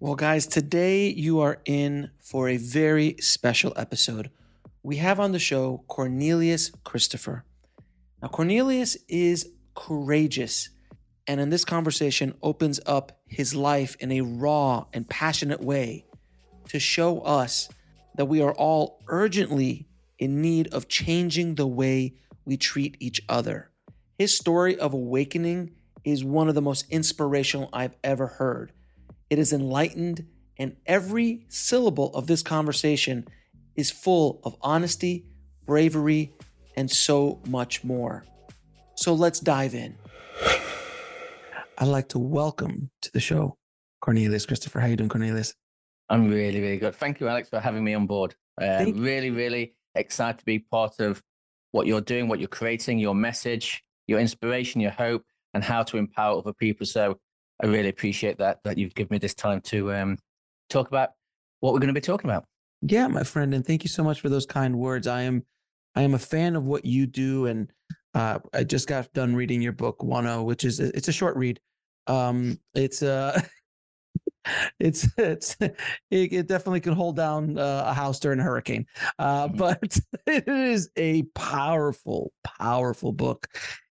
Well, guys, today you are in for a very special episode. We have on the show Cornelius Christopher. Now, Cornelius is courageous, and in this conversation, opens up his life in a raw and passionate way to show us that we are all urgently in need of changing the way we treat each other. His story of awakening is one of the most inspirational I've ever heard. It is enlightened, and every syllable of this conversation is full of honesty, bravery, and so much more. So let's dive in. I'd like to welcome to the show Cornelius Christopher. How you doing, Cornelius? I'm really, really good. Thank you, Alex, for having me on board. Uh, really, really excited to be part of what you're doing, what you're creating, your message, your inspiration, your hope, and how to empower other people. So I really appreciate that that you've given me this time to um, talk about what we're going to be talking about. Yeah, my friend, and thank you so much for those kind words. I am I am a fan of what you do, and uh, I just got done reading your book ONEO, which is it's a short read. Um, it's uh it's it's it, it, definitely can hold down uh, a house during a hurricane uh, mm-hmm. but it is a powerful powerful book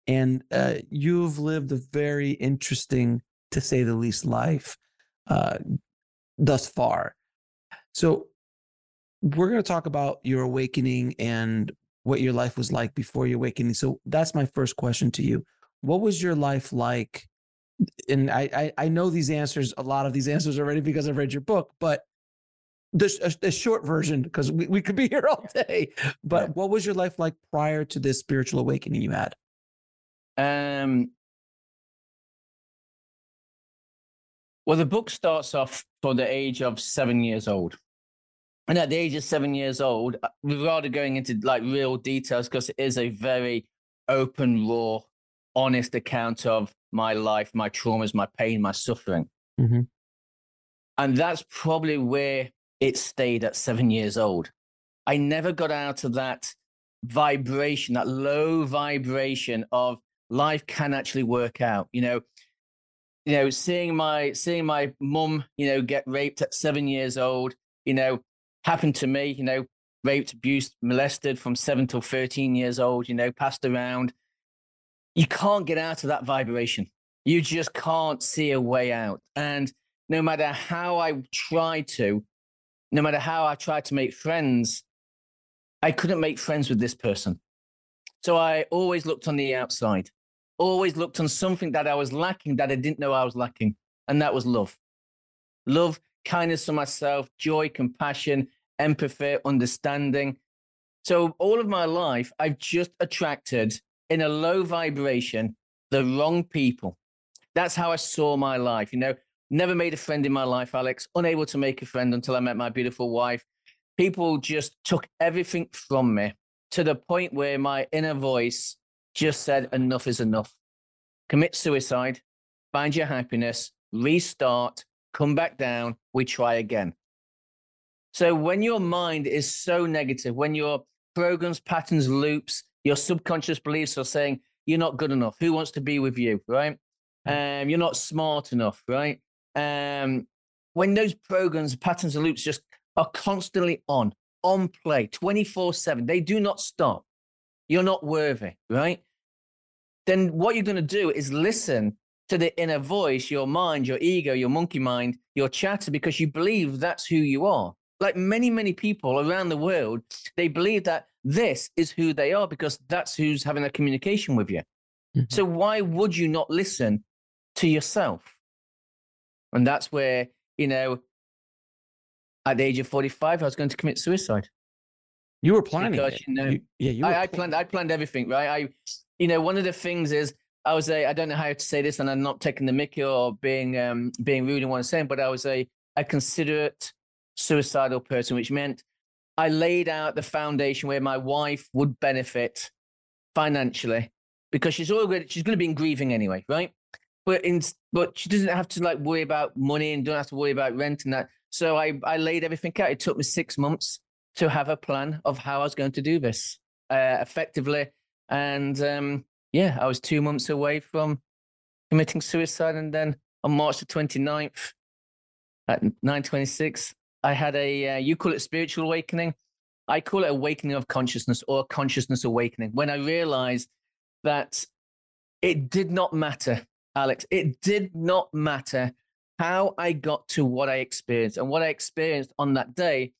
and uh, you've lived a very interesting to say the least, life uh, thus far. So, we're going to talk about your awakening and what your life was like before your awakening. So, that's my first question to you. What was your life like? And I, I, I know these answers, a lot of these answers already because I've read your book, but the, the short version, because we, we could be here all day. But what was your life like prior to this spiritual awakening you had? Um, Well, the book starts off for the age of seven years old. And at the age of seven years old, uh, rather going into like real details, because it is a very open, raw, honest account of my life, my traumas, my pain, my suffering. Mm-hmm. And that's probably where it stayed at seven years old. I never got out of that vibration, that low vibration of life can actually work out. You know, you know, seeing my seeing my mum, you know, get raped at seven years old, you know, happened to me, you know, raped, abused, molested from seven till 13 years old, you know, passed around. You can't get out of that vibration. You just can't see a way out. And no matter how I tried to, no matter how I tried to make friends, I couldn't make friends with this person. So I always looked on the outside always looked on something that I was lacking that I didn't know I was lacking, and that was love. Love, kindness for myself, joy, compassion, empathy, understanding. So, all of my life, I've just attracted in a low vibration the wrong people. That's how I saw my life. You know, never made a friend in my life, Alex, unable to make a friend until I met my beautiful wife. People just took everything from me to the point where my inner voice just said enough is enough. Commit suicide, find your happiness, restart, come back down, we try again. So when your mind is so negative, when your programs, patterns, loops, your subconscious beliefs are saying you're not good enough, who wants to be with you, right? Mm. Um, you're not smart enough, right? Um, when those programs, patterns, and loops just are constantly on, on play 24 7, they do not stop. You're not worthy, right? Then what you're going to do is listen to the inner voice, your mind, your ego, your monkey mind your chatter because you believe that's who you are. Like many, many people around the world, they believe that this is who they are because that's who's having a communication with you. Mm-hmm. So why would you not listen to yourself? And that's where, you know, at the age of 45, I was going to commit suicide. You were planning because, it. You know, you, yeah, you I, I, planned. I planned everything, right? I, you know, one of the things is I was a. I don't know how to say this, and I'm not taking the mickey or being um being rude in what I'm saying, but I was a a considerate suicidal person, which meant I laid out the foundation where my wife would benefit financially because she's already she's going to be in grieving anyway, right? But in but she doesn't have to like worry about money and don't have to worry about rent and that. So I I laid everything out. It took me six months to have a plan of how I was going to do this uh, effectively, and um, yeah, I was two months away from committing suicide, and then on March the 29th at 9:26, I had a uh, you call it spiritual awakening. I call it awakening of consciousness or consciousness awakening when I realized that it did not matter, Alex. It did not matter how I got to what I experienced. And what I experienced on that day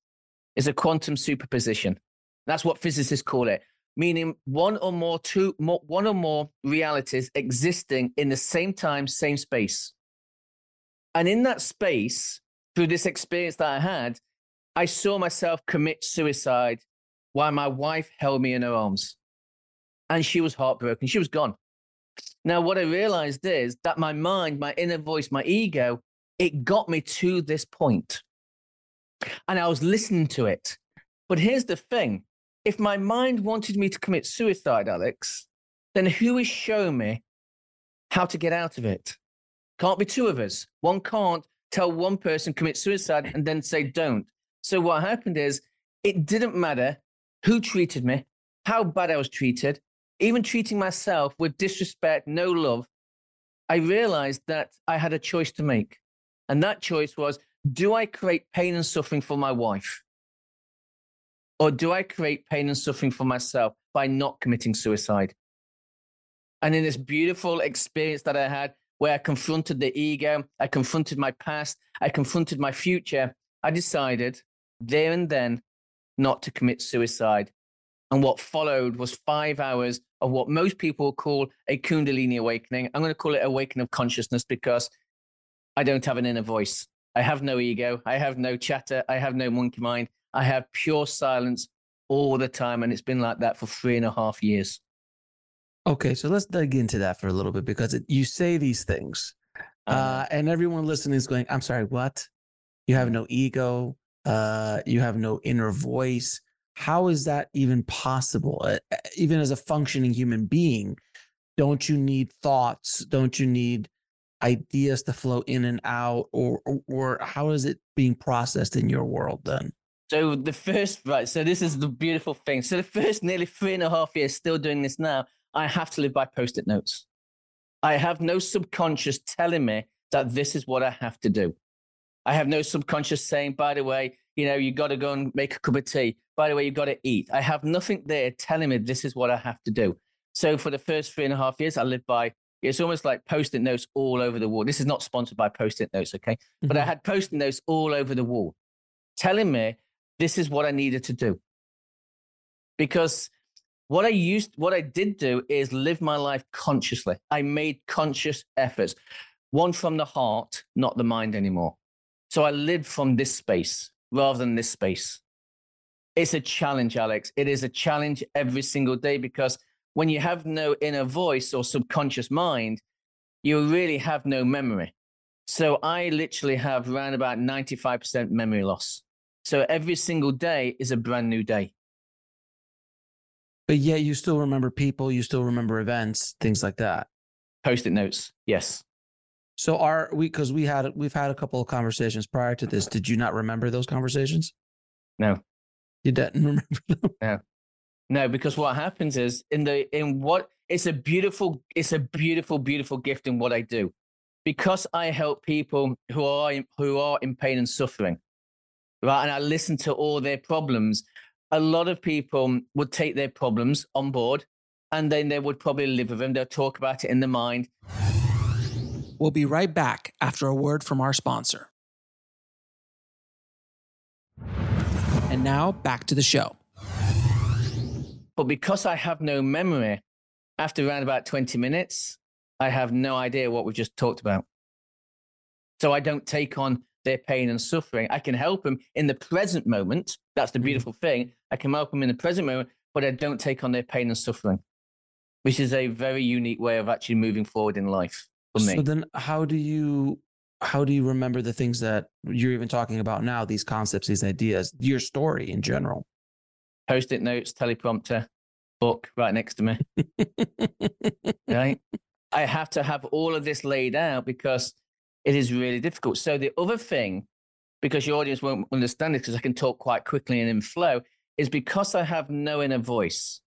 is a quantum superposition. That's what physicists call it, meaning one or more two more, one or more realities existing in the same time, same space. And in that space, through this experience that I had, I saw myself commit suicide while my wife held me in her arms. And she was heartbroken. She was gone. Now, what I realized is that my mind, my inner voice, my ego, it got me to this point. And I was listening to it. But here's the thing if my mind wanted me to commit suicide, Alex, then who is showing me how to get out of it? Can't be two of us. One can't tell one person commit suicide and then say don't. So what happened is it didn't matter who treated me, how bad I was treated, even treating myself with disrespect, no love. I realized that I had a choice to make. And that choice was do I create pain and suffering for my wife? Or do I create pain and suffering for myself by not committing suicide? And in this beautiful experience that I had, where I confronted the ego, I confronted my past, I confronted my future, I decided there and then not to commit suicide. And what followed was five hours of what most people call a Kundalini awakening. I'm going to call it awakening of consciousness because I don't have an inner voice. I have no ego. I have no chatter. I have no monkey mind. I have pure silence all the time. And it's been like that for three and a half years. Okay, so let's dig into that for a little bit because it, you say these things, uh, and everyone listening is going, "I'm sorry, what? You have no ego. Uh, you have no inner voice. How is that even possible? Uh, even as a functioning human being, don't you need thoughts? Don't you need ideas to flow in and out, or, or, how is it being processed in your world then?" So the first right, so this is the beautiful thing. So the first nearly three and a half years, still doing this now I have to live by post it notes. I have no subconscious telling me that this is what I have to do. I have no subconscious saying, by the way, you know, you got to go and make a cup of tea. By the way, you got to eat. I have nothing there telling me this is what I have to do. So for the first three and a half years, I lived by it's almost like post-it notes all over the wall. This is not sponsored by post-it notes, okay? Mm-hmm. But I mm-hmm. had post-it notes all over the wall telling me this is what I needed to do. Because what I used, what I did do is live my life consciously. I made conscious efforts, one from the heart, not the mind anymore. So I lived from this space rather than this space. It's a challenge, Alex. It is a challenge every single day because when you have no inner voice or subconscious mind, you really have no memory. So I literally have around about 95% memory loss. So every single day is a brand new day. But yet you still remember people, you still remember events, things like that. Post-it notes, yes. So are we because we had we've had a couple of conversations prior to this. Did you not remember those conversations? No. You didn't remember them? No. No, because what happens is in the in what it's a beautiful it's a beautiful beautiful gift in what I do. Because I help people who are in, who are in pain and suffering. Right? And I listen to all their problems. A lot of people would take their problems on board and then they would probably live with them. They'll talk about it in the mind. We'll be right back after a word from our sponsor. And now back to the show. But because I have no memory, after around about 20 minutes, I have no idea what we've just talked about. So I don't take on their pain and suffering. I can help them in the present moment. That's the beautiful mm. thing. I can help them in the present moment, but I don't take on their pain and suffering, which is a very unique way of actually moving forward in life for me. So then, how do you how do you remember the things that you're even talking about now? These concepts, these ideas, your story in general. Post-it notes, teleprompter, book right next to me. right. I have to have all of this laid out because it is really difficult. So the other thing, because your audience won't understand it, because I can talk quite quickly and in flow, is because I have no inner voice,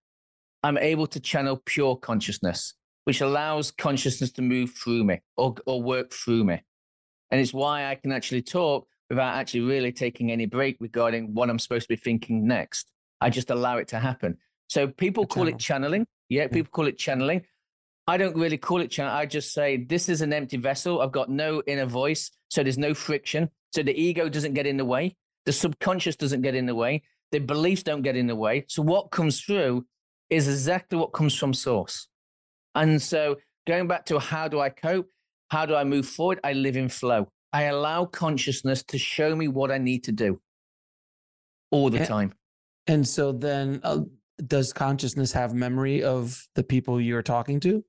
I'm able to channel pure consciousness, which allows consciousness to move through me or, or work through me. And it's why I can actually talk without actually really taking any break regarding what I'm supposed to be thinking next. I just allow it to happen. So people call it channeling. Yeah, people call it channeling. I don't really call it channel. I just say this is an empty vessel. I've got no inner voice, so there's no friction. So the ego doesn't get in the way. The subconscious doesn't get in the way. The beliefs don't get in the way. So what comes through is exactly what comes from source. And so going back to how do I cope? How do I move forward? I live in flow. I allow consciousness to show me what I need to do all the and, time. And so then, uh, does consciousness have memory of the people you're talking to?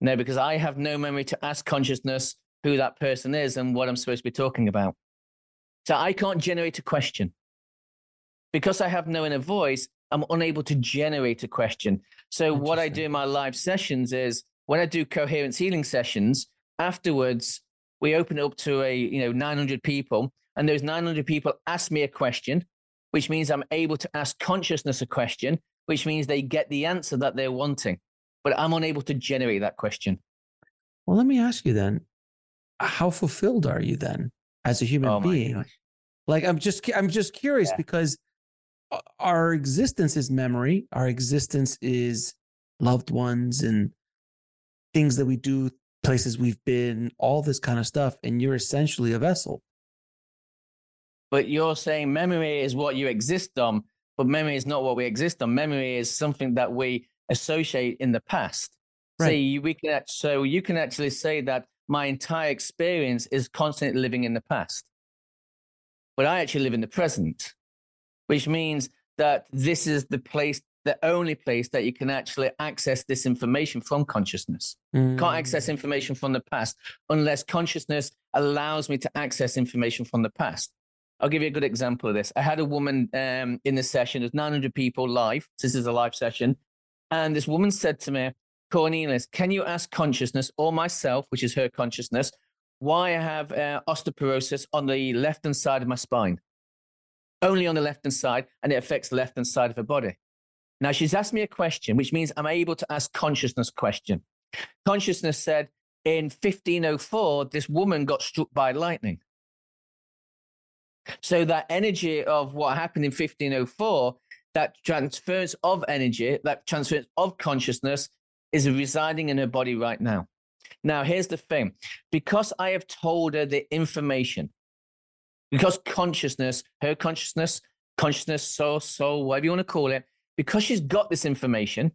No, because I have no memory to ask consciousness who that person is and what I'm supposed to be talking about. So I can't generate a question. Because I have no inner voice, I'm unable to generate a question. So what I do in my live sessions is when I do coherence healing sessions, afterwards we open it up to a you know 900 people, and those 900 people ask me a question, which means I'm able to ask consciousness a question, which means they get the answer that they're wanting but I'm unable to generate that question. Well, let me ask you then, how fulfilled are you then as a human oh being? Like I'm just I'm just curious yeah. because our existence is memory, our existence is loved ones and things that we do, places we've been, all this kind of stuff and you're essentially a vessel. But you're saying memory is what you exist on, but memory is not what we exist on. Memory is something that we associate in the past. Right. So we can so you can actually say that my entire experience is constantly living in the past. But I actually live in the present, which means that this is the place, the only place that you can actually access this information from consciousness. Mm. Can't access information from the past unless consciousness allows me to access information from the past. I'll give you a good example of this. I had a woman um, in the session, there's 900 people live. This is a live session. And this woman said to me, Cornelius, can you ask consciousness or myself, which is her consciousness, why I have uh, osteoporosis on the left hand side of my spine? Only on the left hand side, and it affects the left hand side of her body. Now, she's asked me a question, which means I'm able to ask consciousness question. Consciousness said, in 1504, this woman got struck by lightning. So that energy of what happened in 1504 that transference of energy, that transference of consciousness is residing in her body right now. Now, here's the thing because I have told her the information, because consciousness, her consciousness, consciousness, soul, soul, whatever you want to call it, because she's got this information,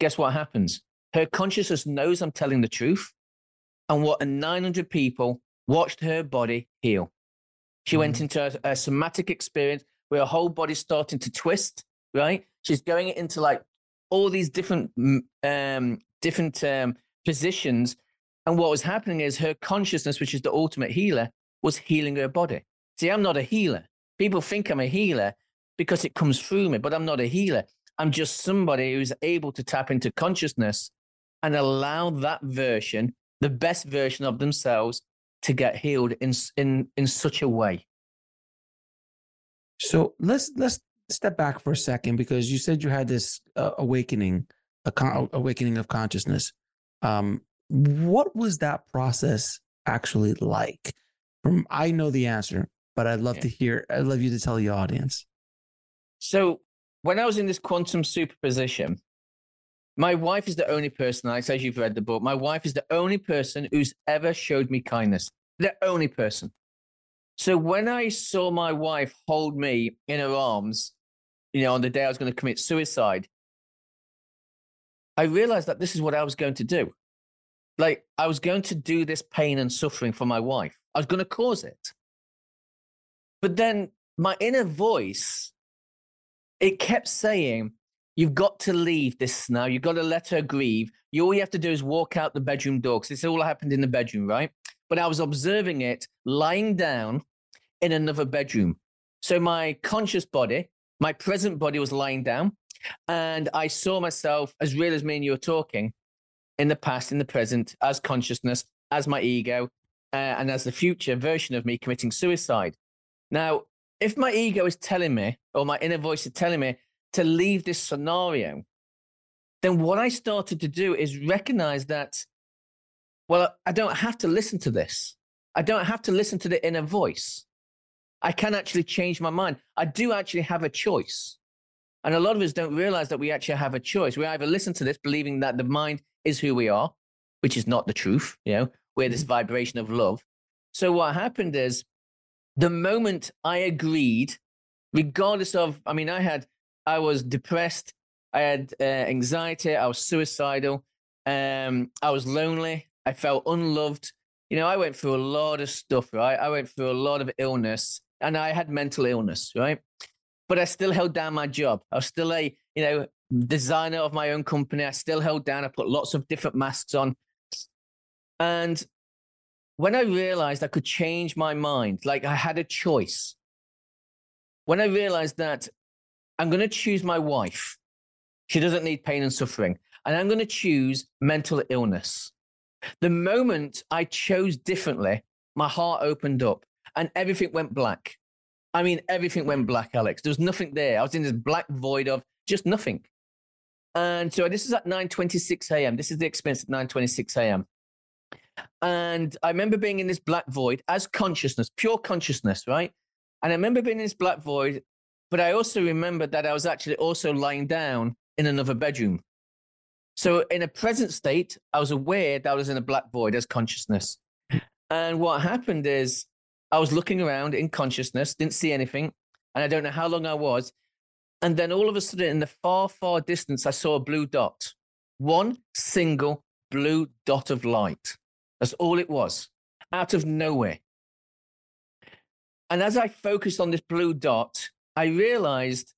guess what happens? Her consciousness knows I'm telling the truth. And what 900 people watched her body heal. She mm went into a, a somatic experience where her whole body's starting to twist right? She's going into like all these different um, different um, positions, and what was happening is her consciousness, which is the ultimate healer, was healing her body. See, I'm not a healer. People think I'm a healer because it comes through me, but I'm not a healer. I'm just somebody who's able to tap into consciousness and allow that version, the best version of themselves, to get healed in in in such a way. So let's let's step back for a second because you said you had this uh, awakening, a con- awakening of consciousness. Um, what was that process actually like? From I know the answer, but I'd love yeah. to hear. I'd love you to tell the audience. So when I was in this quantum superposition, my wife is the only person. I says you've read the book. My wife is the only person who's ever showed me kindness. The only person. So when I saw my wife hold me in her arms, you know, on the day I was going to commit suicide, I realized that this is what I was going to do. Like I was going to do this pain and suffering for my wife. I was going to cause it. But then my inner voice, it kept saying, You've got to leave this now. You've got to let her grieve. You, all you have to do is walk out the bedroom door because this all happened in the bedroom, right? But I was observing it lying down in another bedroom. So my conscious body, my present body was lying down. And I saw myself as real as me and you were talking in the past, in the present, as consciousness, as my ego, uh, and as the future version of me committing suicide. Now, if my ego is telling me, or my inner voice is telling me to leave this scenario, then what I started to do is recognize that, well, I don't have to listen to this. I don't have to listen to the inner voice. I can actually change my mind. I do actually have a choice. And a lot of us don't realize that we actually have a choice. We either listen to this believing that the mind is who we are, which is not the truth, you know, we're this mm-hmm. vibration of love. So what happened is the moment I agreed, regardless of, I mean, I had, I was depressed, I had uh, anxiety, I was suicidal, um, I was lonely, I felt unloved. You know, I went through a lot of stuff, right? I went through a lot of illness and I had mental illness, right? but I still held down my job. I was still a, you know, designer of my own company. I still held down. I put lots of different masks on. And when I realized I could change my mind, like I had a choice, when I realized that I'm going to choose my wife, she doesn't need pain and suffering, and I'm going to choose mental illness. The moment I chose differently, my heart opened up and everything went black. I mean, everything went black, Alex. There was nothing there. I was in this black void of just nothing. And so this is at 9.26 a.m. This is the experience at 9.26 a.m. And I remember being in this black void as consciousness, pure consciousness, right? And I remember being in this black void, but I also remember that I was actually also lying down in another bedroom. So in a present state, I was aware that I was in a black void as consciousness. And what happened is I was looking around in consciousness, didn't see anything, and I don't know how long I was. And then all of a sudden, in the far, far distance, I saw a blue dot. One single blue dot of light. That's all it was, out of nowhere. And as I focused on this blue dot, I realized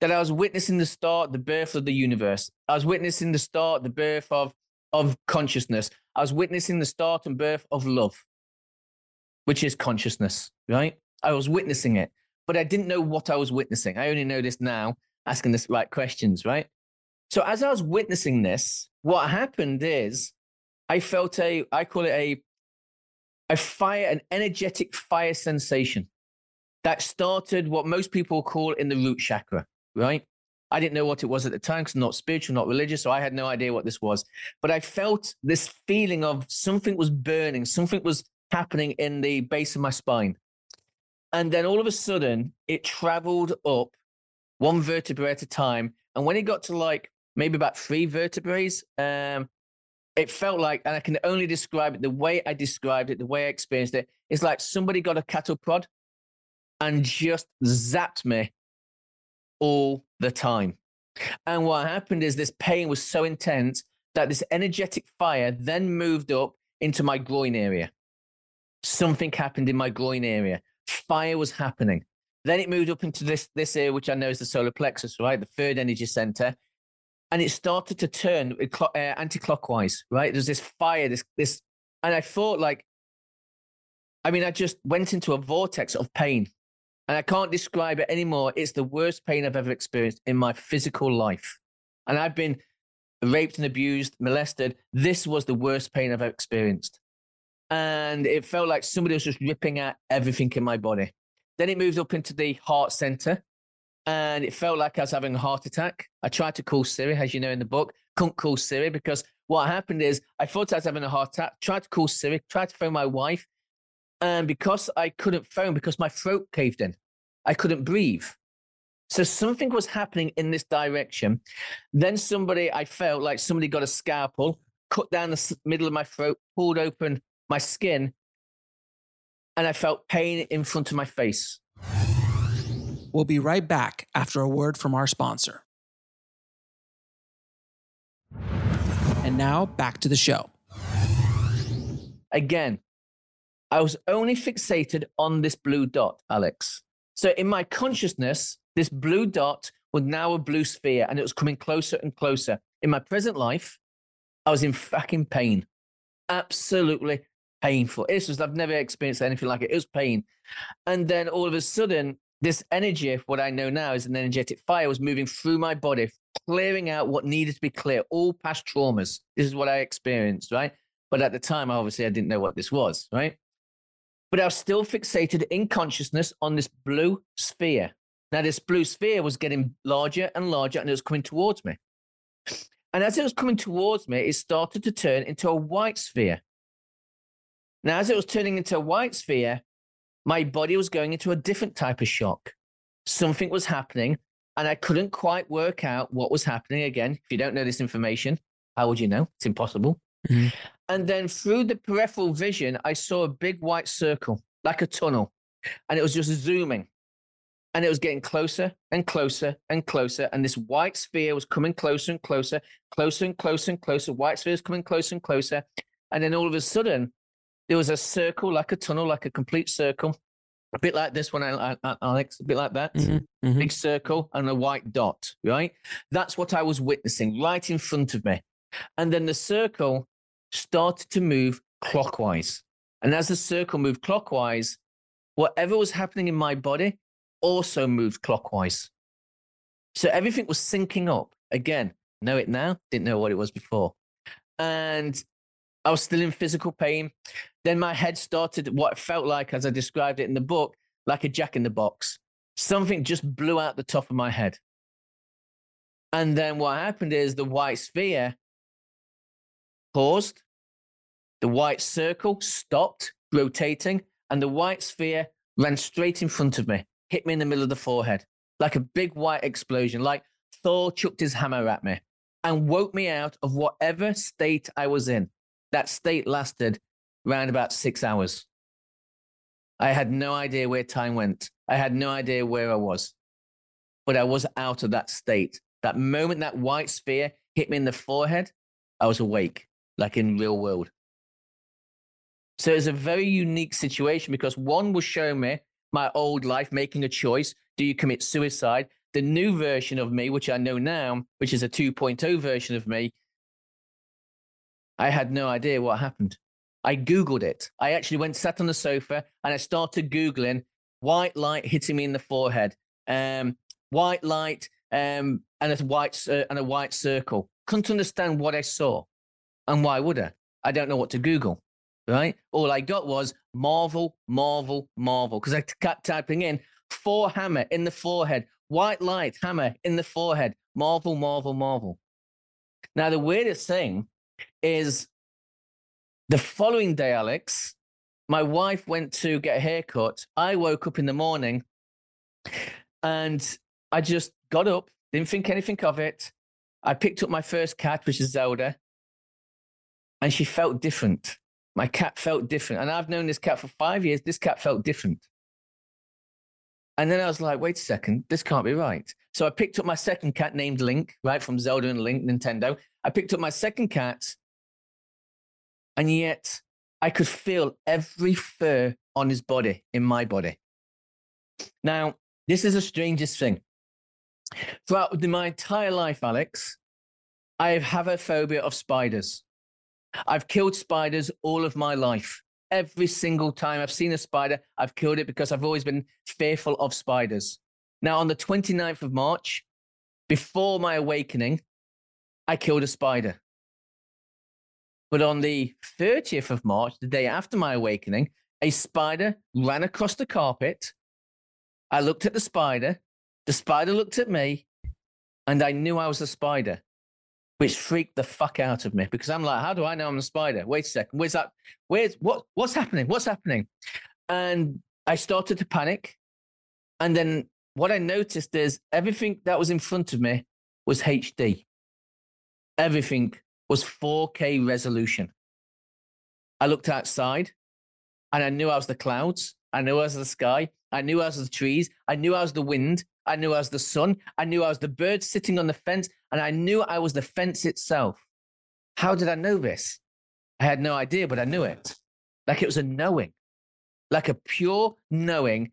that I was witnessing the start, the birth of the universe. I was witnessing the start, the birth of, of consciousness. I was witnessing the start and birth of love which is consciousness, right? I was witnessing it, but I didn't know what I was witnessing. I only know this now, asking the right questions, right? So as I was witnessing this, what happened is I felt a, I call it a, a fire, an energetic fire sensation that started what most people call in the root chakra, right? I didn't know what it was at the time because I'm not spiritual, not religious, so I had no idea what this was. But I felt this feeling of something was burning, something was happening in the base of my spine. And then all of a sudden, it traveled up one vertebra at a time. And when it got to like maybe about three vertebrae, um, it felt like, and I can only describe it the way I described it, the way I experienced it, it's like somebody got a cattle prod and just zapped me all the time. And what happened is this pain was so intense that this energetic fire then moved up into my groin area something happened in my groin area. Fire was happening. Then it moved up into this this area, which I know is the solar plexus, right, the third energy center, and it started to turn uh, anti-clockwise, right. There's this fire, this this, and I thought like, I mean, I just went into a vortex of pain, and I can't describe it anymore. It's the worst pain I've ever experienced in my physical life, and I've been raped and abused, molested. This was the worst pain I've ever experienced and it felt like somebody was just ripping out everything in my body. Then it moved up into the heart center, and it felt like I was having a heart attack. I tried to call Siri, as you know in the book, couldn't call Siri because what happened is I thought I was having a heart attack, tried to call Siri, tried to phone my wife, and because I couldn't phone, because my throat caved in, I couldn't breathe. So something was happening in this direction. Then somebody, I felt like somebody got a scalpel, cut down the middle of my throat, pulled open my skin, and I felt pain in front of my face. We'll be right back after a word from our sponsor. And now back to the show. Again, I was only fixated on this blue dot, Alex. So in my consciousness, this blue dot was now a blue sphere and it was coming closer and closer. In my present life, I was in fucking pain. Absolutely painful. This was, I've never experienced anything like it. It was pain. And then all of a sudden, this energy, what I know now is an energetic fire, was moving through my body, clearing out what needed to be clear, all past traumas. This is what I experienced, right? But at the time, obviously, I didn't know what this was, right? But I was still fixated in consciousness on this blue sphere. Now, this blue sphere was getting larger and larger, and it was coming towards me. And as it was coming towards me, it started to turn into a white sphere. Now, as it was turning into a white sphere, my body was going into a different type of shock. Something was happening, and I couldn't quite work out what was happening. Again, if you don't know this information, how would you know? It's impossible. Mm-hmm. And then through the peripheral vision, I saw a big white circle, like a tunnel, and it was just zooming. And it was getting closer and closer and closer. And this white sphere was coming closer and closer, closer and closer and closer. White sphere is coming closer and closer. And then all of a sudden, there was a circle, like a tunnel, like a complete circle, a bit like this one, Alex, a bit like that. Mm-hmm, mm-hmm. Big circle and a white dot, right? That's what I was witnessing right in front of me. And then the circle started to move clockwise. And as the circle moved clockwise, whatever was happening in my body also moved clockwise. So everything was syncing up. Again, know it now, didn't know what it was before. And I was still in physical pain. Then my head started what felt like, as I described it in the book, like a jack in the box. Something just blew out the top of my head. And then what happened is the white sphere paused, the white circle stopped rotating, and the white sphere ran straight in front of me, hit me in the middle of the forehead, like a big white explosion, like Thor chucked his hammer at me and woke me out of whatever state I was in. That state lasted around about six hours. I had no idea where time went. I had no idea where I was, but I was out of that state. That moment that white sphere hit me in the forehead, I was awake, like in real world. So it's a very unique situation because one was showing me my old life, making a choice. Do you commit suicide? The new version of me, which I know now, which is a 2.0 version of me, I had no idea what happened. I Googled it. I actually went, sat on the sofa, and I started Googling white light hitting me in the forehead, um, white light, um, and a white uh, and a white circle. Couldn't understand what I saw, and why would I? I don't know what to Google. Right? All I got was Marvel, Marvel, Marvel, because I kept typing in Thor hammer in the forehead, white light hammer in the forehead, Marvel, Marvel, Marvel. Now the weirdest thing is the following day, Alex, my wife went to get a haircut. I woke up in the morning and I just got up, didn't think anything of it. I picked up my first cat, which is Zelda, and she felt different. My cat felt different. And I've known this cat for five years. This cat felt different. And then I was like, wait a second, this can't be right. So I picked up my second cat named Link, right, from Zelda and Link, Nintendo. I picked up my second cat and yet I could feel every fur on his body in my body. Now, this is the strangest thing. Throughout my entire life, Alex, I have a phobia of spiders. I've killed spiders all of my life. Every single time I've seen a spider, I've killed it because I've always been fearful of spiders. Now, on the 29th of March, before my awakening, I killed a spider. But on the 30th of March, the day after my awakening, a spider ran across the carpet. I looked at the spider. The spider looked at me, and I knew I was a spider, which freaked the fuck out of me because I'm like, how do I know I'm a spider? Wait a second. Where's that? Where's what? What's happening? What's happening? And I started to panic. And then what I noticed is everything that was in front of me was HD. Everything was 4K resolution. I looked outside. and I knew I was the clouds. I knew I was the sky. I knew I was the trees. I knew I was the wind. I knew I was the sun. I knew I was the bird sitting on the fence, and I knew I was the fence itself. How did I know this? I had no idea, but I knew it. Like it was a knowing, like a pure knowing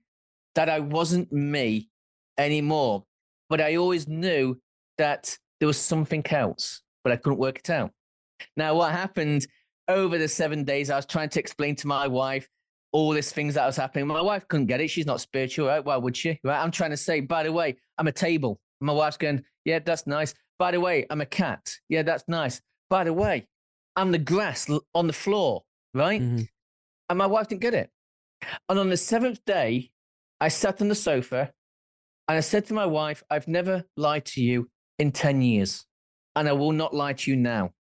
that I wasn't me anymore. But I always knew that there was something else, but I couldn't work it out. Now, what happened over the seven days, I was trying to explain to my wife all these things that was happening. My wife couldn't get it. She's not spiritual, right? Why would she? Right? I'm trying to say, by the way, I'm a table. My wife's going, yeah, that's nice. By the way, I'm a cat. Yeah, that's nice. By the way, I'm the grass on the floor, right? Mm-hmm. And my wife didn't get it. And on the seventh day, I sat on the sofa and I said to my wife, I've never lied to you in 10 years, and I will not lie to you now.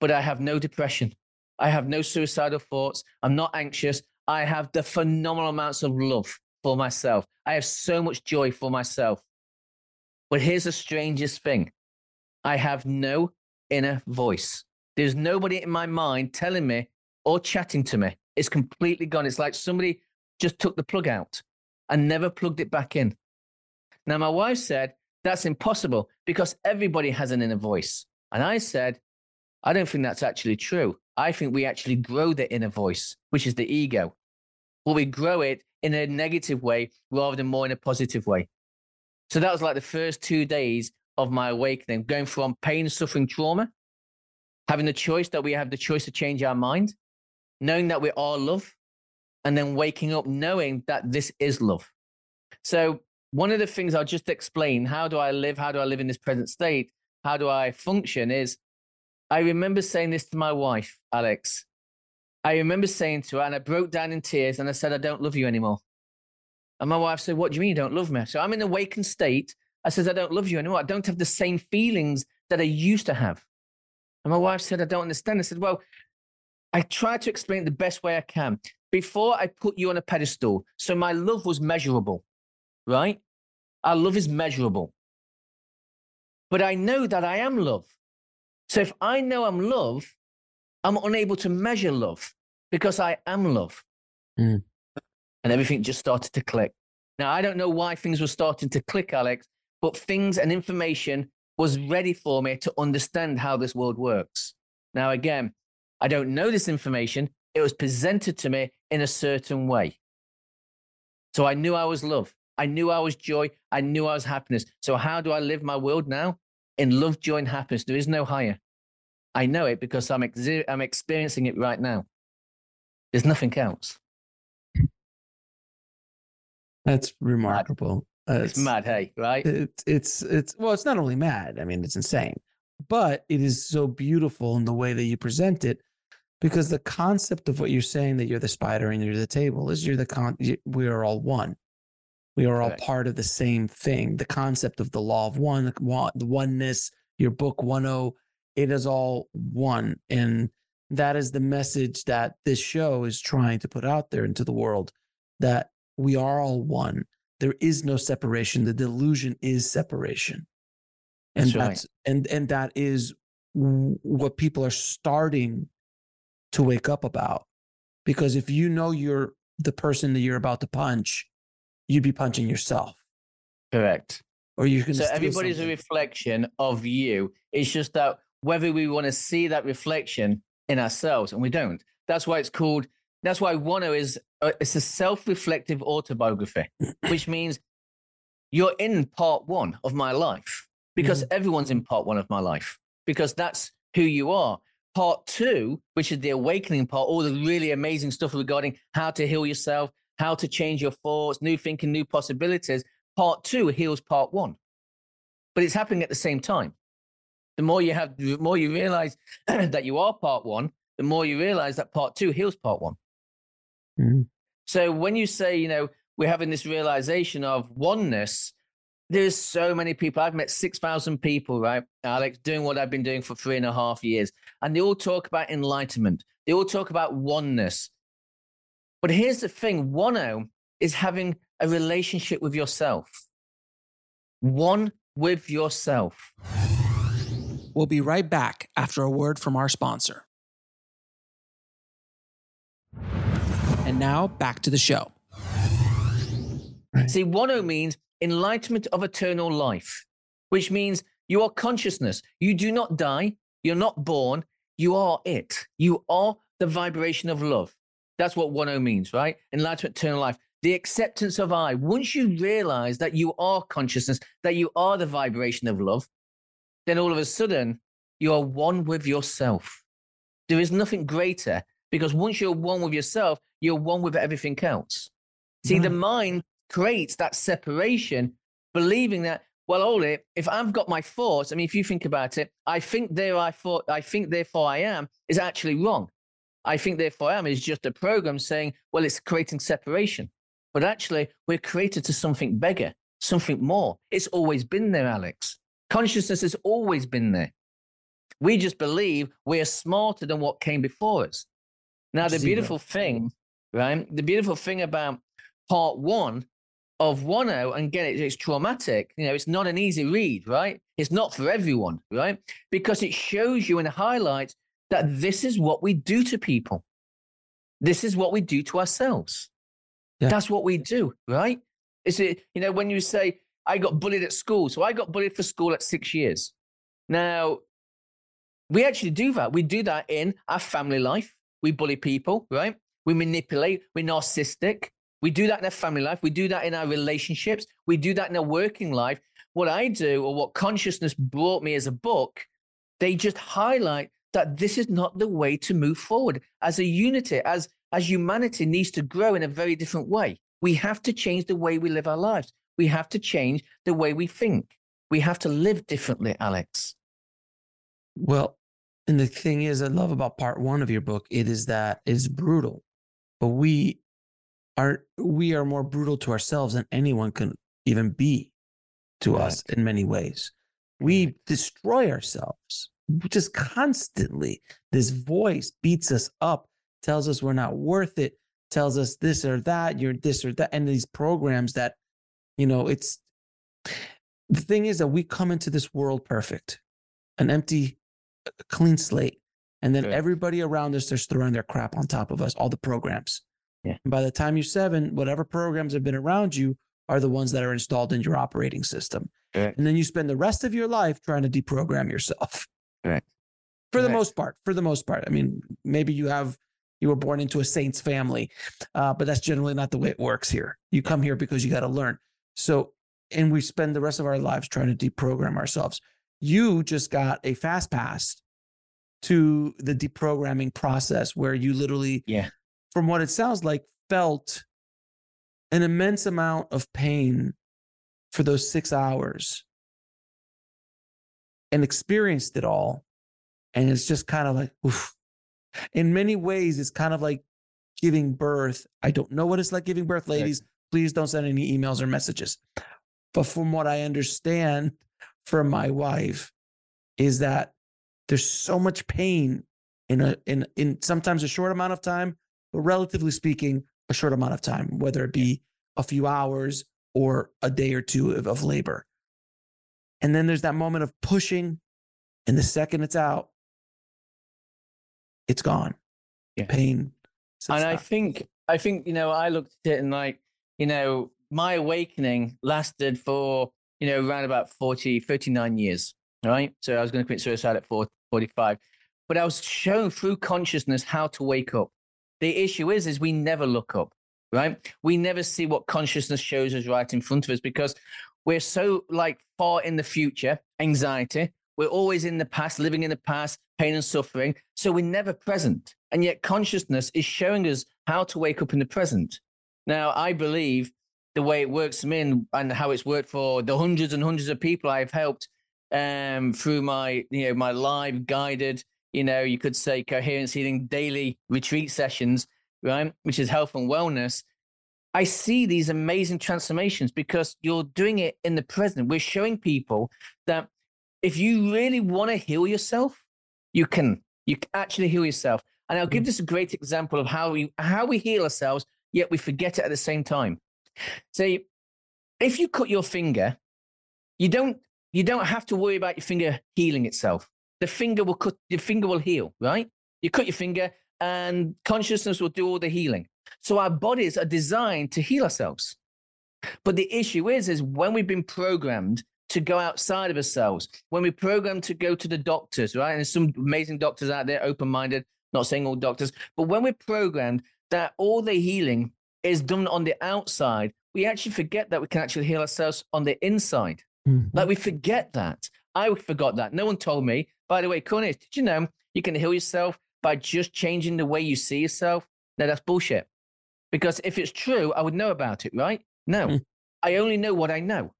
But I have no depression. I have no suicidal thoughts. I'm not anxious. I have the phenomenal amounts of love for myself. I have so much joy for myself. But here's the strangest thing I have no inner voice. There's nobody in my mind telling me or chatting to me. It's completely gone. It's like somebody just took the plug out and never plugged it back in. Now, my wife said, that's impossible because everybody has an inner voice. And I said, I don't think that's actually true. I think we actually grow the inner voice, which is the ego. But we grow it in a negative way rather than more in a positive way. So that was like the first two days of my awakening, going from pain, suffering, trauma, having the choice that we have the choice to change our mind, knowing that we are love, and then waking up knowing that this is love. So one of the things I'll just explain how do I live? How do I live in this present state? How do I function? Is I remember saying this to my wife, Alex. I remember saying to her, and I broke down in tears and I said, I don't love you anymore. And my wife said, What do you mean you don't love me? So I'm in awakened state. I said, I don't love you anymore. I don't have the same feelings that I used to have. And my wife said, I don't understand. I said, Well, I try to explain it the best way I can. Before I put you on a pedestal, so my love was measurable, right? Our love is measurable. But I know that I am love. So if I know I'm love, I'm unable to measure love because I am love. Mm. And everything just started to click. Now, I don't know why things were starting to click, Alex, but things and information was ready for me to understand how this world works. Now, again, I don't know this information. It was presented to me in a certain way. So I knew I was love. I knew I was joy. I knew I was happiness. So how do I live my world now? In love, joy, and happiness. There is no higher. I know it because I'm, ex- I'm experiencing it right now. There's nothing else. That's remarkable. Mad. Uh, it's, it's, mad, hey, right? It's it's it's well, it's not only mad. I mean, it's insane, but it is so beautiful in the way that you present it, because the concept of what you're saying that you're the spider and you're the table is you're the con. We are all one. We are all part of the same thing. The concept of the law of one, the oneness, your book ONEO, it is all one. And that is the message that this show is trying to put out there into the world that we are all one. There is no separation. The delusion is separation. And that's, that's and and that is what people are starting to wake up about. Because if you know you're the person that you're about to punch, you'd be punching yourself. Correct. Or you can. So everybody's something. a reflection of you. It's just that whether we want to see that reflection in ourselves, and we don't. That's why it's called. That's why ONEO is. Uh, it's a self-reflective autobiography, which means you're in part one of my life because mm-hmm. everyone's in part one of my life because that's who you are. Part two, which is the awakening part, all the really amazing stuff regarding how to heal yourself, how to change your thoughts, new thinking, new possibilities. Part two heals part one, but it's happening at the same time. The more you have, the more you realize that you are part one, the more you realize that part two heals part one. Mm-hmm. So when you say, you know, we're having this realization of oneness, there's so many people. I've met 6,000 people, right, Alex, doing what I've been doing for three and a half years. And they all talk about enlightenment. They all talk about oneness. But here's the thing ONEO is having a relationship with yourself, one with yourself. We'll be right back after a word from our sponsor. And now back to the show. See, ONEO means enlightenment of eternal life, which means you are consciousness. You do not die. You're not born. You are it. You are the vibration of love. That's what 10 means, right? Enlightenment, eternal life. The acceptance of I. Once you realize that you are consciousness, that you are the vibration of love, then all of a sudden you are one with yourself. There is nothing greater because once you're one with yourself, you're one with everything else. See, the mm. mind creates that separation, believing that, well, it, if I've got my thoughts, I mean, if you think about it, I think there I thought, I think therefore I am is actually wrong. I think therefore I am is just a program saying, well, it's creating separation. But actually, we're created to something bigger, something more. It's always been there, Alex. Consciousness has always been there. We just believe we're smarter than what came before us. Now, the beautiful thing, right? The beautiful thing about part one of ONEO, and again, it- it's traumatic. You know, it's not an easy read, right? It's not for everyone, right? Because it shows you and highlights that this is what we do to people. This is what we do to ourselves. Yeah. That's what we do, right? Is it, you know, when you say, I got bullied at school. So I got bullied for school at six years. Now, we actually do that. We do that in our family life. We bully people, right? We manipulate. We're narcissistic. We do that in our family life. We do that in our relationships. We do that in our working life. What I do, or what consciousness brought me as a book, they just highlight that this is not the way to move forward as a unity, as as humanity needs to grow in a very different way. We have to change the way we live our lives. We have to change the way we think. We have to live differently, Alex. Well, and the thing is, I love about part one of your book, it is that it's brutal, but we are we are more brutal to ourselves than anyone can even be to us in many ways. We destroy ourselves just constantly. This voice beats us up, tells us we're not worth it, tells us this or that, you're this or that, and these programs that, you know, it's the thing is that we come into this world perfect, an empty clean slate. And then everybody around us is throwing their crap on top of us, all the programs. Yeah. And by the time you're seven, whatever programs have been around you are the ones that are installed in your operating system. And then you spend the rest of your life trying to deprogram yourself. Correct. For the most part. For the most part. I mean, maybe you have you were born into a saint's family, uh, but that's generally not the way it works here. You come here because you got to learn. So, and we spend the rest of our lives trying to deprogram ourselves. You just got a fast pass to the deprogramming process where you literally, Yeah. from what it sounds like, felt an immense amount of pain for those six hours and experienced it all. And it's just kind of like, oof. In many ways, it's kind of like giving birth. I don't know what it's like giving birth, Right. ladies. Please don't send any emails or messages. But from what I understand from my wife, is that there's so much pain in a in in sometimes a short amount of time, but relatively speaking, a short amount of time, whether it be a few hours or a day or two of, of labor. And then there's that moment of pushing, and the second it's out, it's gone. Yeah. Pain. and I think I think you know I looked at it and like you know my awakening lasted for you know around about 40 39 years right so I was going to commit suicide at 40, 45 but I was shown through consciousness how to wake up the issue is is we never look up right we never see what consciousness shows us right in front of us because we're so like far in the future anxiety. We're always in the past living in the past pain and suffering. So we're never present. And yet consciousness is showing us how to wake up in the present. Now i believe the way it works for me and, how it's worked for the hundreds and hundreds of people i've helped um, through my you know my live guided you know you could say coherence healing daily retreat sessions right which is health and wellness I see these amazing transformations because you're doing it in the present. We're showing people that if you really want to heal yourself, you can. You can actually heal yourself. And I'll give mm. this a great example of how we how we heal ourselves, yet we forget it at the same time. See, if you cut your finger, you don't you don't have to worry about your finger healing itself. The finger will cut. Your finger will heal, right? You cut your finger, and consciousness will do all the healing. So our bodies are designed to heal ourselves. But the issue is, is when we've been programmed to go outside of ourselves, when we're programmed to go to the doctors, right? And there's some amazing doctors out there, open-minded, not saying all doctors, but when we're programmed that all the healing is done on the outside, we actually forget that we can actually heal ourselves on the inside. Mm-hmm. Like we forget that. I forgot that. No one told me. By the way, Cornish, did you know you can heal yourself by just changing the way you see yourself? No, that's bullshit. Because if it's true, I would know about it, right? No, mm. I only know what I know,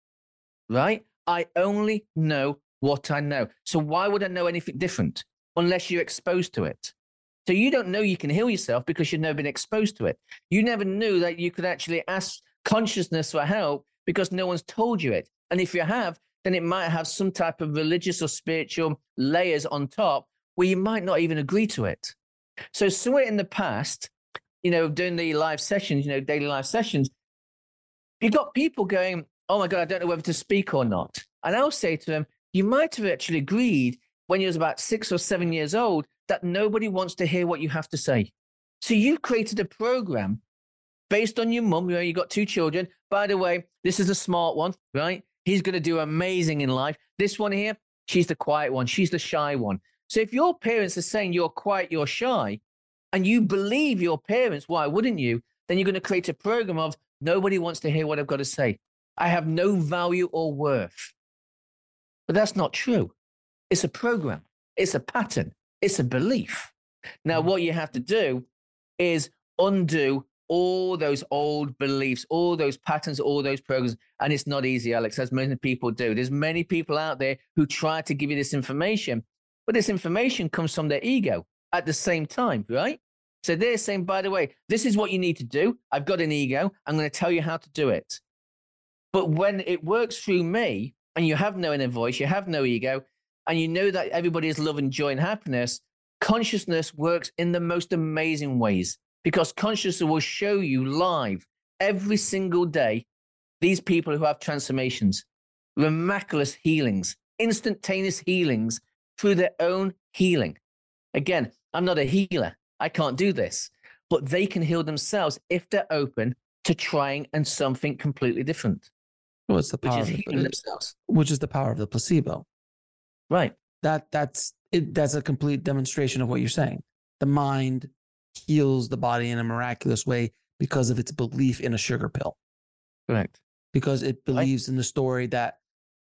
right? I only know what I know. So why would I know anything different unless you're exposed to it? So you don't know you can heal yourself because you've never been exposed to it. You never knew that you could actually ask consciousness for help because no one's told you it. And if you have, then it might have some type of religious or spiritual layers on top where you might not even agree to it. So somewhere in the past, you know, doing the live sessions, you know, daily live sessions, you got people going, oh my God, I don't know whether to speak or not. And I'll say to them, you might have actually agreed when you was about six or seven years old that nobody wants to hear what you have to say. So you've created a program based on your mum. You know, you got two children. By the way, this is a smart one, right? He's going to do amazing in life. This one here, she's the quiet one. She's the shy one. So if your parents are saying you're quiet, you're shy, and you believe your parents, why wouldn't you? Then you're going to create a program of nobody wants to hear what I've got to say. I have no value or worth. But that's not true. It's a program, it's a pattern, it's a belief. Now, mm. what you have to do is undo all those old beliefs, all those patterns, all those programs. And it's not easy, Alex, as many people do. There's many people out there who try to give you this information, but this information comes from their ego at the same time, right? So they're saying, by the way, this is what you need to do. I've got an ego. I'm going to tell you how to do it. But when it works through me and you have no inner voice, you have no ego, and you know that everybody is love and joy and happiness, consciousness works in the most amazing ways because consciousness will show you live every single day these people who have transformations, miraculous healings, instantaneous healings through their own healing. Again, I'm not a healer. I can't do this, but they can heal themselves if they're open to trying and something completely different. Well, it's the power which is of the, themselves. Which is the power of the placebo. Right. That that's it, that's a complete demonstration of what you're saying. The mind heals the body in a miraculous way because of its belief in a sugar pill. Correct. Because it believes right. in the story that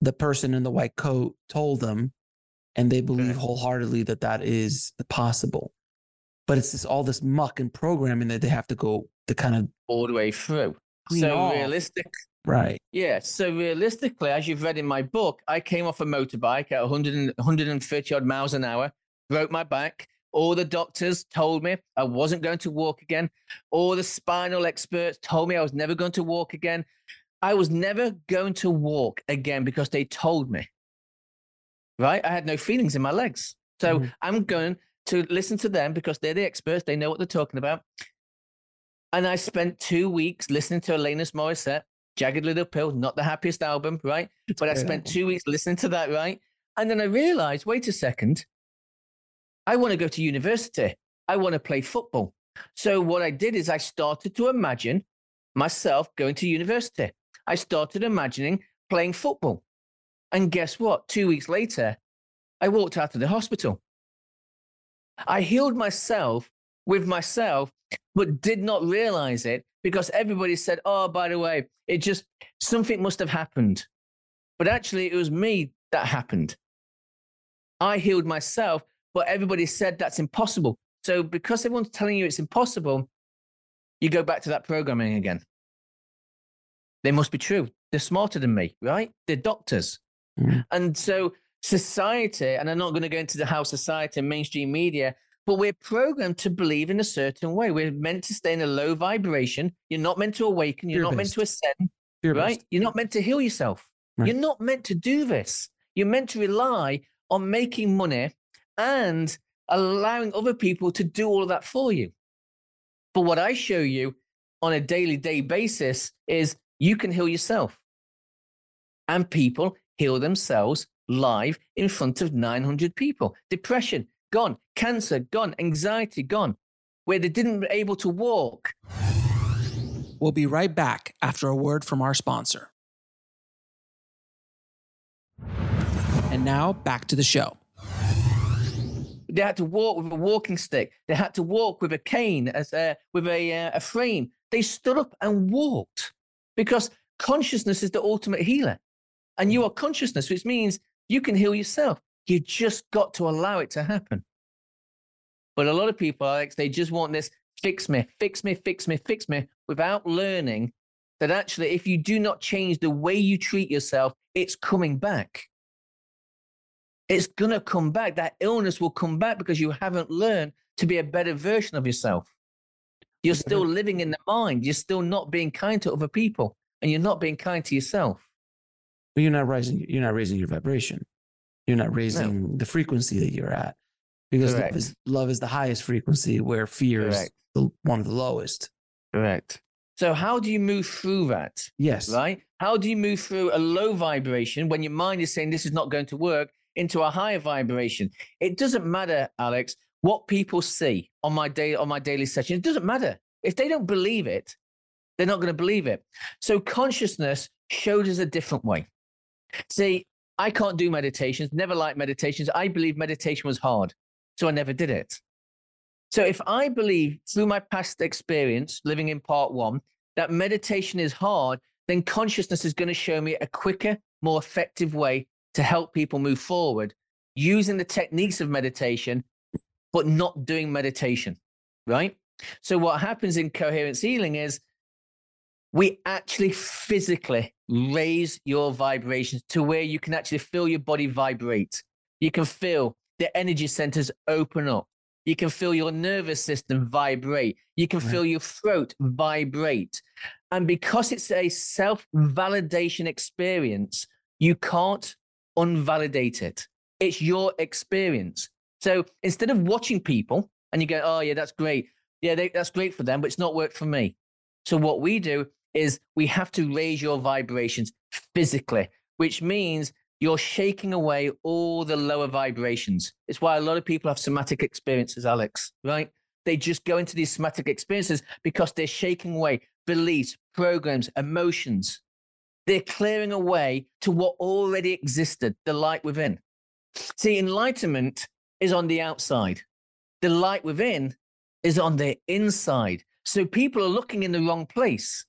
the person in the white coat told them, and they believe Correct. wholeheartedly that that is possible. But it's just all this muck and programming that they have to go to kind of all the way through. So off. realistic, right? Yeah. So realistically, as you've read in my book, I came off a motorbike at 100 130 odd miles an hour, broke my back, all the doctors told me I wasn't going to walk again. All the spinal experts told me I was never going to walk again. I was never going to walk again because they told me. Right? I had no feelings in my legs. So mm-hmm. I'm going to listen to them because they're the experts. They know what they're talking about. And I spent two weeks listening to Alanis Morissette, Jagged Little Pill, not the happiest album, right? It's but I spent album. two weeks listening to that, right? And then I realized, wait a second, I want to go to university. I want to play football. So what I did is I started to imagine myself going to university. I started imagining playing football. And guess what? Two weeks later, I walked out of the hospital. I healed myself with myself, but did not realize it because everybody said, oh, by the way, it just something must have happened. But actually, it was me that happened. I healed myself but everybody said that's impossible. So because everyone's telling you it's impossible, you go back to that programming again. They must be true. They're smarter than me, right? They're doctors. Mm. And so society, and I'm not going to go into the how society and mainstream media, but we're programmed to believe in a certain way. We're meant to stay in a low vibration. You're not meant to awaken. You're Fear not meant to ascend, Fear right? You're not meant to heal yourself. Right. You're not meant to do this. You're meant to rely on making money and allowing other people to do all of that for you. But what I show you on a daily day basis is you can heal yourself. And people heal themselves live in front of 900 people. Depression, gone. Cancer, gone. Anxiety, gone. where they didn't able to walk. We'll be right back after a word from our sponsor. And now back to the show. They had to walk with a walking stick. They had to walk with a cane, as a, with a, uh, a frame. They stood up and walked because consciousness is the ultimate healer. And mm. you are consciousness, which means you can heal yourself. You just got to allow it to happen. But a lot of people, Alex, they just want this fix me, fix me, fix me, fix me, without learning that actually, if you do not change the way you treat yourself, it's coming back. It's going to come back. That illness will come back because you haven't learned to be a better version of yourself. You're mm-hmm. still living in the mind. You're still not being kind to other people, and you're not being kind to yourself. But you're not raising. You're not raising your vibration. You're not raising no. the frequency that you're at, because love is, love is, the highest frequency, where fear Correct. is the, one of the lowest. Correct. So how do you move through that? Yes. Right. How do you move through a low vibration when your mind is saying this is not going to work into a higher vibration? It doesn't matter, Alex, what people see on my day on my daily session. It doesn't matter if they don't believe it. They're not going to believe it. So consciousness showed us a different way. See, I can't do meditations. Never liked meditations. I believe meditation was hard, so I never did it. So if I believe through my past experience living in part one that meditation is hard, then consciousness is going to show me a quicker, more effective way to help people move forward using the techniques of meditation, but not doing meditation, right? So what happens in coherence healing is we actually physically raise your vibrations to where you can actually feel your body vibrate. You can feel the energy centers open up. You can feel your nervous system vibrate. You can right. feel your throat vibrate. And because it's a self validation experience, you can't unvalidate it. It's your experience. So instead of watching people and you go, oh, yeah, that's great. Yeah, they, that's great for them, but it's not worked for me. So what we do is we have to raise your vibrations physically, which means you're shaking away all the lower vibrations. It's why a lot of people have somatic experiences, Alex, right? They just go into these somatic experiences because they're shaking away beliefs, programs, emotions. They're clearing away to what already existed, the light within. See, enlightenment is on the outside, the light within is on the inside. So people are looking in the wrong place.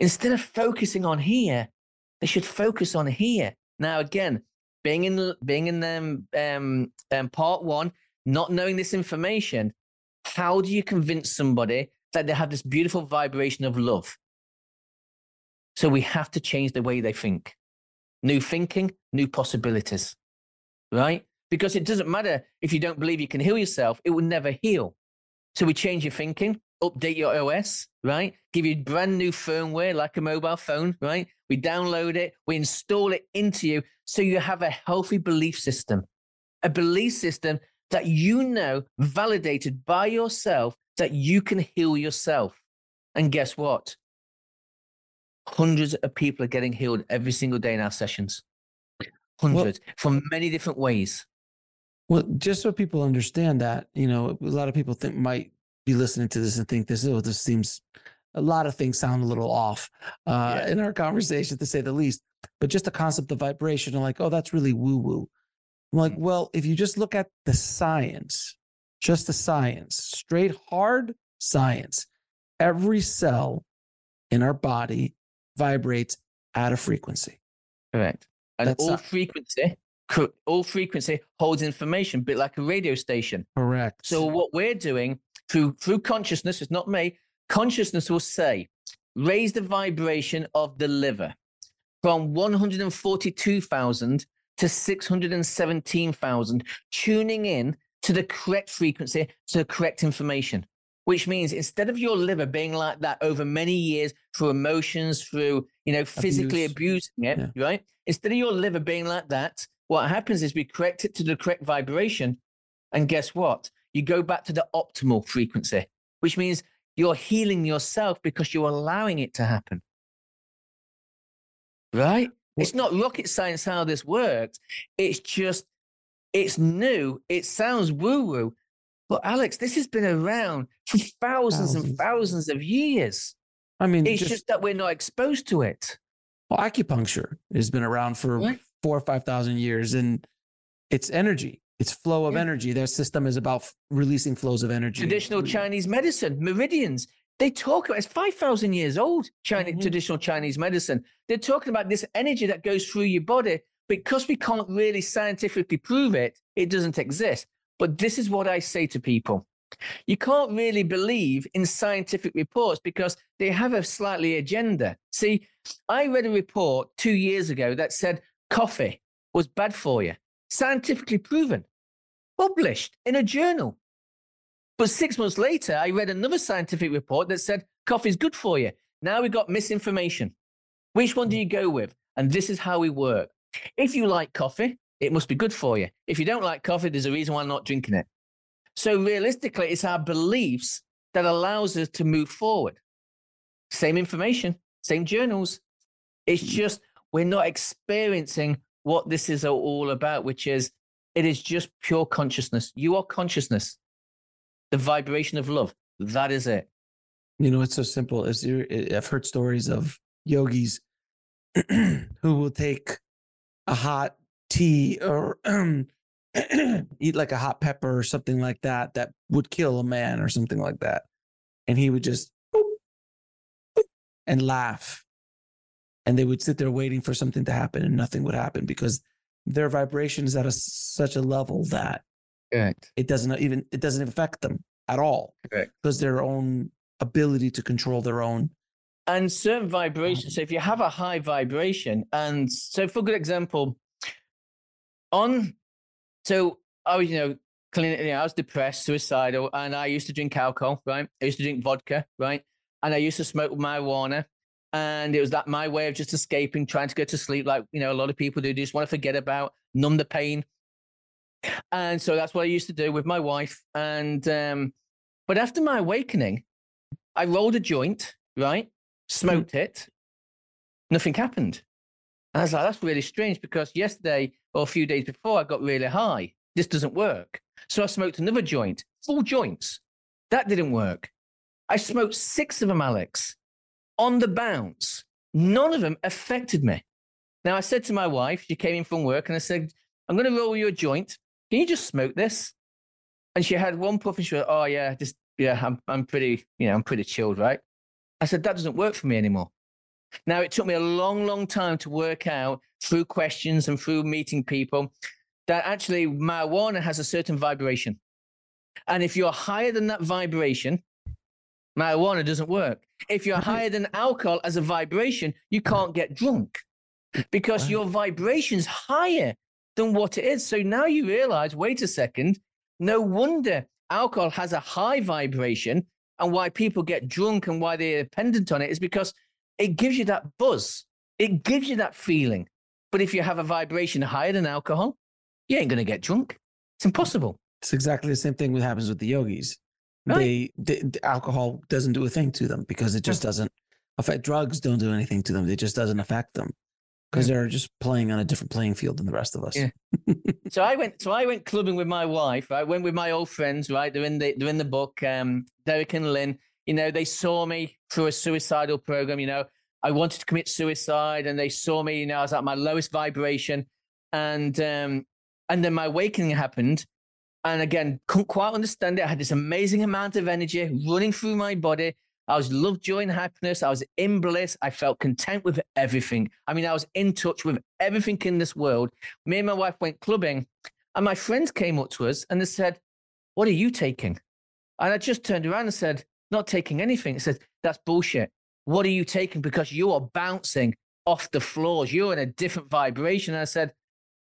Instead of focusing on here, they should focus on here. Now, again, being in being in them um, um, part one, not knowing this information, how do you convince somebody that they have this beautiful vibration of love? So we have to change the way they think. New thinking, new possibilities, right? Because it doesn't matter if you don't believe you can heal yourself, it will never heal. So we change your thinking, update your OS, right? Give you brand new firmware like a mobile phone, right? We download it, we install it into you so you have a healthy belief system, a belief system that you know validated by yourself that you can heal yourself. And guess what? Hundreds of people are getting healed every single day in our sessions. Hundreds well, from many different ways. Well, just so people understand that, you know, a lot of people think might be listening to this and think this, oh, this seems a lot of things sound a little off uh, yeah. in our conversation, to say the least. But just the concept of vibration, I'm like, oh, that's really woo woo. I'm like, mm. well, if you just look at the science, just the science, straight hard science, every cell in our body vibrates at a frequency. Correct. And That's all not- frequency, all frequency holds information, bit like a radio station. Correct. So what we're doing through through consciousness, it's not me. Consciousness will say, raise the vibration of the liver from 142,000 to 617,000, tuning in to the correct frequency, to the correct information. Which means instead of your liver being like that over many years through emotions, through you know physically Abuse. abusing it, yeah. right? Instead of your liver being like that, what happens is we correct it to the correct vibration, and guess what? You go back to the optimal frequency, which means you're healing yourself because you're allowing it to happen. Right? It's not rocket science how this works. It's just, it's new. It sounds woo woo, But Alex, this has been around for thousands, Thousands. and thousands of years. I mean, It's just, just, that we're not exposed to it. well, acupuncture has been around for Right. four or five thousand years, and it's energy. It's flow of Yeah. energy. Their system is about f- releasing flows of energy. Traditional Chinese medicine, meridians. They talk about it's five thousand years old. Chinese Mhm. traditional Chinese medicine. They're talking about this energy that goes through your body because we can't really scientifically prove it. It doesn't exist. But this is what I say to people: you can't really believe in scientific reports because they have a slightly agenda. See, I read a report two years ago that said coffee was bad for you, scientifically proven, published in a journal. But six months later, I read another scientific report that said coffee is good for you. Now we've got misinformation. Which one do you go with? And this is how we work. If you like coffee, it must be good for you. If you don't like coffee, there's a reason why I'm not drinking it. So realistically, it's our beliefs that allows us to move forward. Same information, same journals. It's just we're not experiencing what this is all about, which is it is just pure consciousness. You are consciousness, the vibration of love. That is it. You know, it's so simple. As I've heard stories of yogis who will take a hot tea or eat like a hot pepper or something like that that would kill a man or something like that, and he would just and laugh, and they would sit there waiting for something to happen, and nothing would happen because their vibration is at a, such a level that Correct. it doesn't even it doesn't affect them at all Correct. because their own ability to control their own And certain vibrations. So if you have a high vibration, and so for a good example, on so I was, you know, clean, you know, I was depressed, suicidal, and I used to drink alcohol, right? I used to drink vodka, right? And I used to smoke marijuana. And it was that my way of just escaping, trying to go to sleep, like you know, a lot of people do, just want to forget about, numb the pain. And so that's what I used to do with my wife. And um, but after my awakening, I rolled a joint, right? Smoked it. Nothing happened. And I was like, that's really strange because yesterday or a few days before I got really high. This doesn't work. So I smoked another joint, full joints. That didn't work. I smoked six of them, Alex, on the bounce. None of them affected me. Now I said to my wife, she came in from work, and I said, I'm going to roll you a joint. Can you just smoke this? And she had one puff and she went, Oh, yeah, just, yeah, I'm, I'm pretty, you know, I'm pretty chilled, right? I said, That doesn't work for me anymore. Now, it took me a long, long time to work out through questions and through meeting people that actually marijuana has a certain vibration. And if you're higher than that vibration, marijuana doesn't work. If you're Right. higher than alcohol as a vibration, you can't get drunk because Right. your vibration's higher than what it is. So now you realize wait a second, no wonder alcohol has a high vibration and why people get drunk and why they're dependent on it is because it gives you that buzz, it gives you that feeling. But if you have a vibration higher than alcohol, you ain't going to get drunk. It's impossible. it's exactly the same thing that happens with the yogis Right. they, they the alcohol doesn't do a thing to them because it just doesn't affect drugs don't do anything to them it just doesn't affect them because they're just playing on a different playing field than the rest of us Yeah. so I went. So I went clubbing with my wife. I went with my old friends. Right, they're in the they're in the book. Um, Derek and Lynn. You know, they saw me through a suicidal program. You know, I wanted to commit suicide, and they saw me. You know, I was at my lowest vibration, and um, and then my awakening happened. And again, couldn't quite understand it. I had this amazing amount of energy running through my body. I was love, joy, and happiness. I was in bliss. I felt content with everything. I mean, I was in touch with everything in this world. Me and my wife went clubbing, and my friends came up to us and they said, What are you taking? And I just turned around and said, Not taking anything. It said, That's bullshit. What are you taking? Because you are bouncing off the floors. You're in a different vibration. And I said,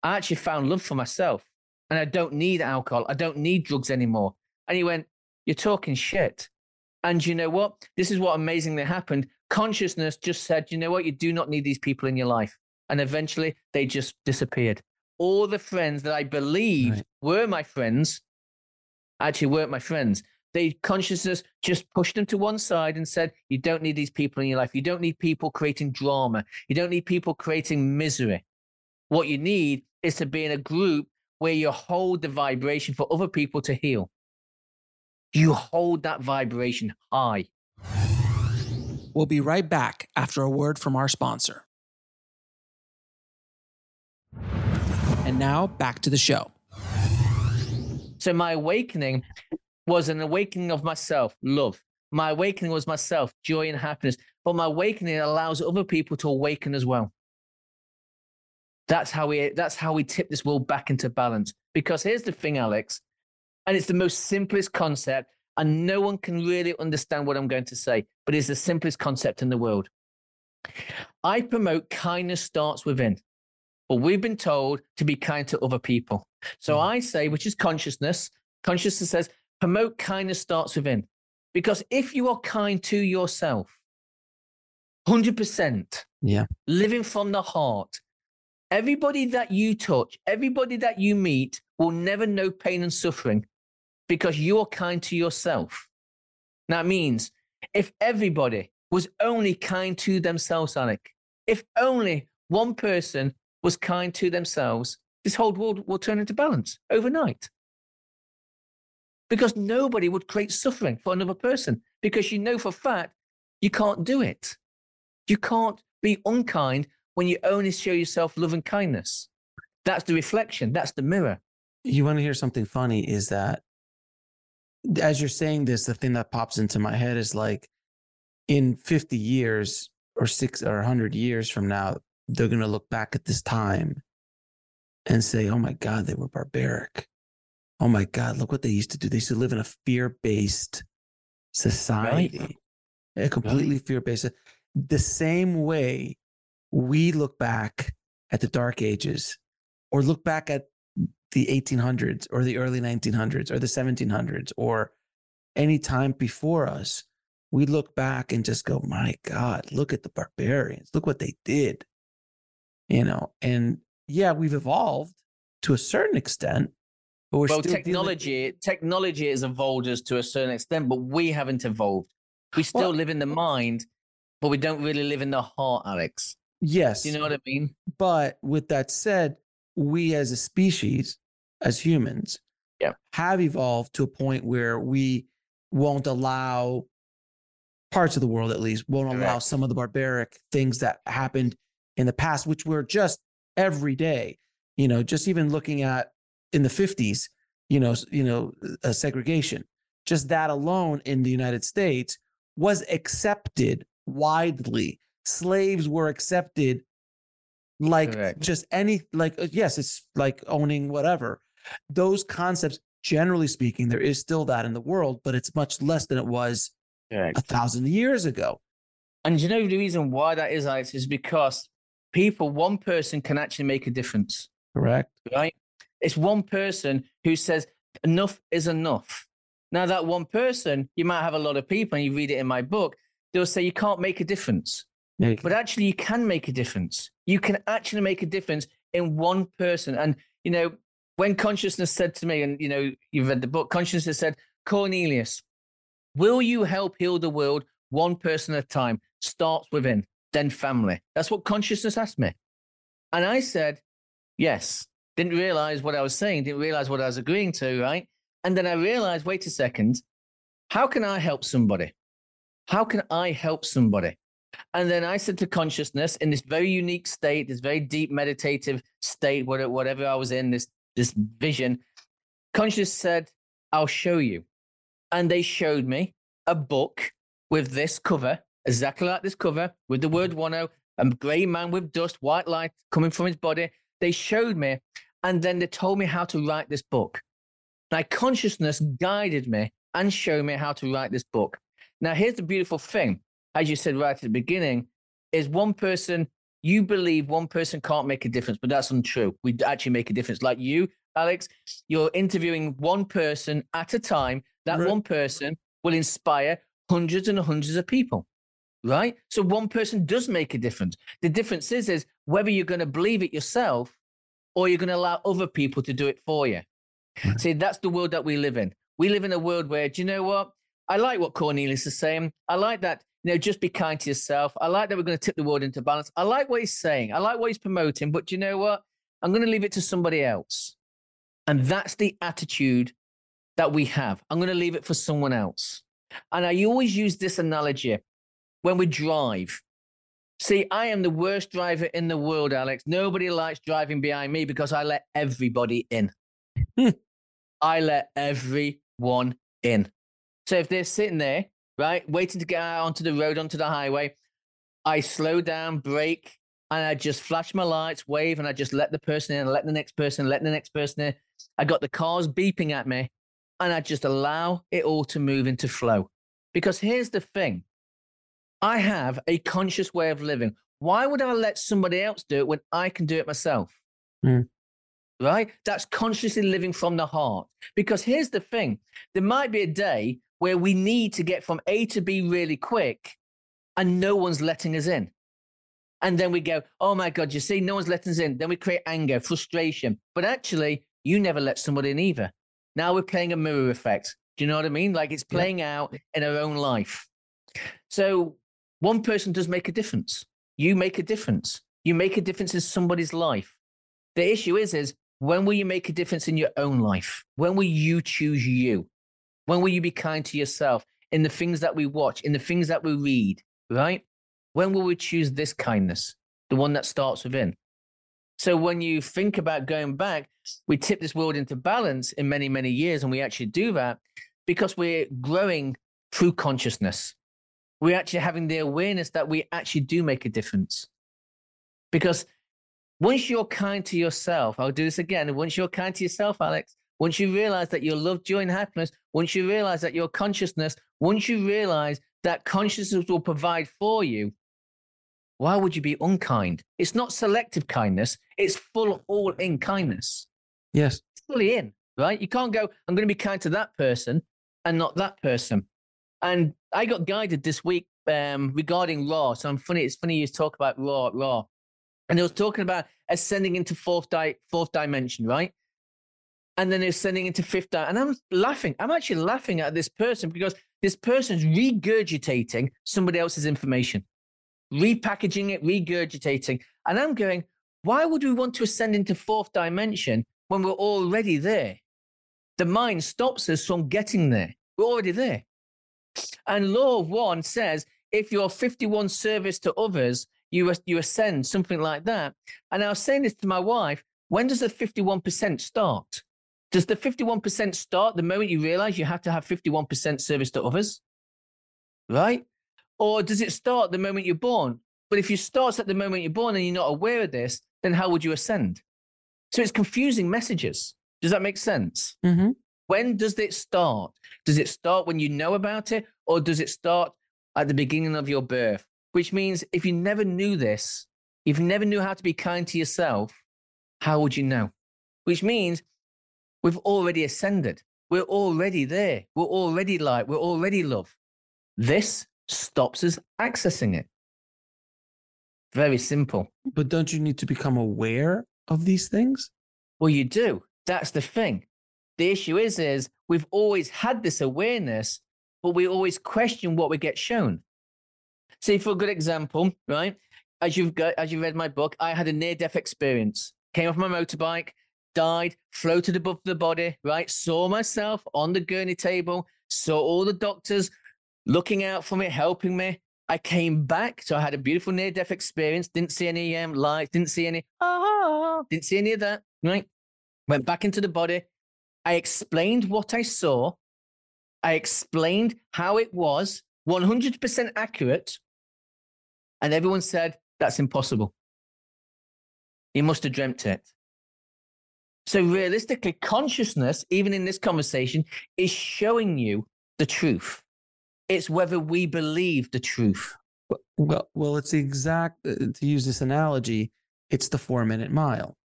I actually found love for myself and I don't need alcohol. I don't need drugs anymore. And he went, You're talking shit. And you know what? This is what amazingly happened. Consciousness just said, You know what? You do not need these people in your life. And eventually they just disappeared. All the friends that I believed Right. were my friends actually weren't my friends. They consciousness just pushed them to one side and said, You don't need these people in your life. You don't need people creating drama. You don't need people creating misery. What you need is to be in a group where you hold the vibration for other people to heal. You hold that vibration high. We'll be right back after a word from our sponsor. And now back to the show. So my awakening was an awakening of myself, love. My awakening was myself, joy and happiness. But my awakening allows other people to awaken as well. That's how we that's how we tip this world back into balance. Because here's the thing, Alex, and it's the most simplest concept, and no one can really understand what I'm going to say, but it's the simplest concept in the world. I promote kindness starts within. But we've been told to be kind to other people. So mm. I say, which is consciousness, consciousness says, promote kindness starts within. Because if you are kind to yourself, 100%, yeah, living from the heart, everybody that you touch, everybody that you meet will never know pain and suffering because you're kind to yourself. That means if everybody was only kind to themselves, Alex, if only one person was kind to themselves, this whole world will turn into balance overnight. Because nobody would create suffering for another person because you know for fact you can't do it. You can't be unkind when you only show yourself love and kindness. That's the reflection, that's the mirror. You want to hear something funny is that as you're saying this, the thing that pops into my head is like in 50 years or six or 100 years from now, they're going to look back at this time and say, oh my God, they were barbaric. Oh my God, look what they used to do. They used to live in a fear based society, right. a completely right. fear based. The same way we look back at the dark ages or look back at the 1800s or the early 1900s or the 1700s or any time before us, we look back and just go, my God, look at the barbarians. Look what they did you know, and yeah, we've evolved to a certain extent, but we're well, technology, dealing- technology has evolved us to a certain extent, but we haven't evolved. We still well, live in the mind, but we don't really live in the heart, Alex. Yes. You know what I mean? But with that said, we as a species, as humans, yeah. have evolved to a point where we won't allow parts of the world at least won't Correct. allow some of the barbaric things that happened in the past, which were just every day. You know, just even looking at in the 50s, you know, you know, uh, segregation, just that alone in the United States was accepted widely. Slaves were accepted like Correct. just any like uh, yes, it's like owning whatever. Those concepts, generally speaking, there is still that in the world, but it's much less than it was Correct. a thousand years ago. And you know the reason why that is, Alex, is because people, one person can actually make a difference. Correct. Right? It's one person who says, enough is enough. Now, that one person, you might have a lot of people, and you read it in my book, they'll say you can't make a difference. But actually, you can make a difference. You can actually make a difference in one person. And, you know, when consciousness said to me, and, you know, you've read the book, consciousness said, Cornelius, will you help heal the world one person at a time? Starts within then family. That's what consciousness asked me. And I said, yes. Didn't realize what I was saying, didn't realize what I was agreeing to, right? And then I realized, wait a second, how can I help somebody? How can I help somebody? And then I said to consciousness in this very unique state, this very deep meditative state, whatever I was in, this, this vision, consciousness said, I'll show you. And they showed me a book with this cover exactly like this cover with the word Wano, oh, a grey man with dust, white light coming from his body. They showed me, and then they told me how to write this book. My consciousness guided me and showed me how to write this book. Now, here's the beautiful thing, as you said right at the beginning, is one person, you believe one person can't make a difference, but that's untrue. We actually make a difference. Like you, Alex, you're interviewing one person at a time. That right. one person will inspire hundreds and hundreds of people right? So one person does make a difference. The difference is, is whether you're going to believe it yourself or you're going to allow other people to do it for you. Right. See, that's the world that we live in. We live in a world where, do you know what? I like what Cornelius is saying. I like that, you know, just be kind to yourself. I like that we're going to tip the world into balance. I like what he's saying. I like what he's promoting, but you know what? I'm going to leave it to somebody else. And that's the attitude that we have. I'm going to leave it for someone else. And I always use this analogy when we drive. See, I am the worst driver in the world, Alex. Nobody likes driving behind me because I let everybody in. I let everyone in. So if they're sitting there, right, waiting to get out onto the road, onto the highway, I slow down, brake, and I just flash my lights, wave, and I just let the person in, let the next person, let the next person in. I got the cars beeping at me, and I just allow it all to move into flow. Because here's the thing I have a conscious way of living. Why would I let somebody else do it when I can do it myself? Mm. Right? That's consciously living from the heart. Because here's the thing there might be a day where we need to get from A to B really quick and no one's letting us in. And then we go, oh my God, you see, no one's letting us in. Then we create anger, frustration. But actually, you never let somebody in either. Now we're playing a mirror effect. Do you know what I mean? Like it's playing yeah. out in our own life. So one person does make a difference. You make a difference. You make a difference in somebody's life. The issue is, is when will you make a difference in your own life? When will you choose you? When will you be kind to yourself in the things that we watch, in the things that we read, right? When will we choose this kindness, the one that starts within? So when you think about going back, we tip this world into balance in many, many years, and we actually do that because we're growing through consciousness. We're actually having the awareness that we actually do make a difference. Because once you're kind to yourself, I'll do this again. Once you're kind to yourself, Alex, once you realize that your love, joy, and happiness, once you realize that your consciousness, once you realize that consciousness will provide for you, why would you be unkind? It's not selective kindness, it's full all in kindness. Yes. It's fully in, right? You can't go, I'm going to be kind to that person and not that person. And I got guided this week um, regarding Ra. So I'm funny. It's funny you talk about Ra, Ra. And it was talking about ascending into fourth, di- fourth dimension, right? And then they're sending into fifth dimension. And I'm laughing. I'm actually laughing at this person because this person's regurgitating somebody else's information, repackaging it, regurgitating. And I'm going, why would we want to ascend into fourth dimension when we're already there? The mind stops us from getting there. We're already there. And law of one says if you're 51 service to others, you, you ascend, something like that. And I was saying this to my wife when does the 51% start? Does the 51% start the moment you realize you have to have 51% service to others? Right? Or does it start the moment you're born? But if you start at the moment you're born and you're not aware of this, then how would you ascend? So it's confusing messages. Does that make sense? Mm-hmm. When does it start? Does it start when you know about it, or does it start at the beginning of your birth? Which means if you never knew this, if you never knew how to be kind to yourself, how would you know? Which means we've already ascended. We're already there. We're already light. We're already love. This stops us accessing it. Very simple. But don't you need to become aware of these things? Well, you do. That's the thing. The issue is, is we've always had this awareness, but we always question what we get shown. See, for a good example, right? As you've got, as you read my book, I had a near-death experience. Came off my motorbike, died, floated above the body, right? Saw myself on the gurney table, saw all the doctors looking out for me, helping me. I came back, so I had a beautiful near-death experience. Didn't see any um, lights, didn't see any ah, didn't see any of that. Right? Went back into the body. I explained what I saw. I explained how it was, 100% accurate. And everyone said, that's impossible. You must have dreamt it. So, realistically, consciousness, even in this conversation, is showing you the truth. It's whether we believe the truth. Well, well, it's the exact, uh, to use this analogy, it's the four minute mile.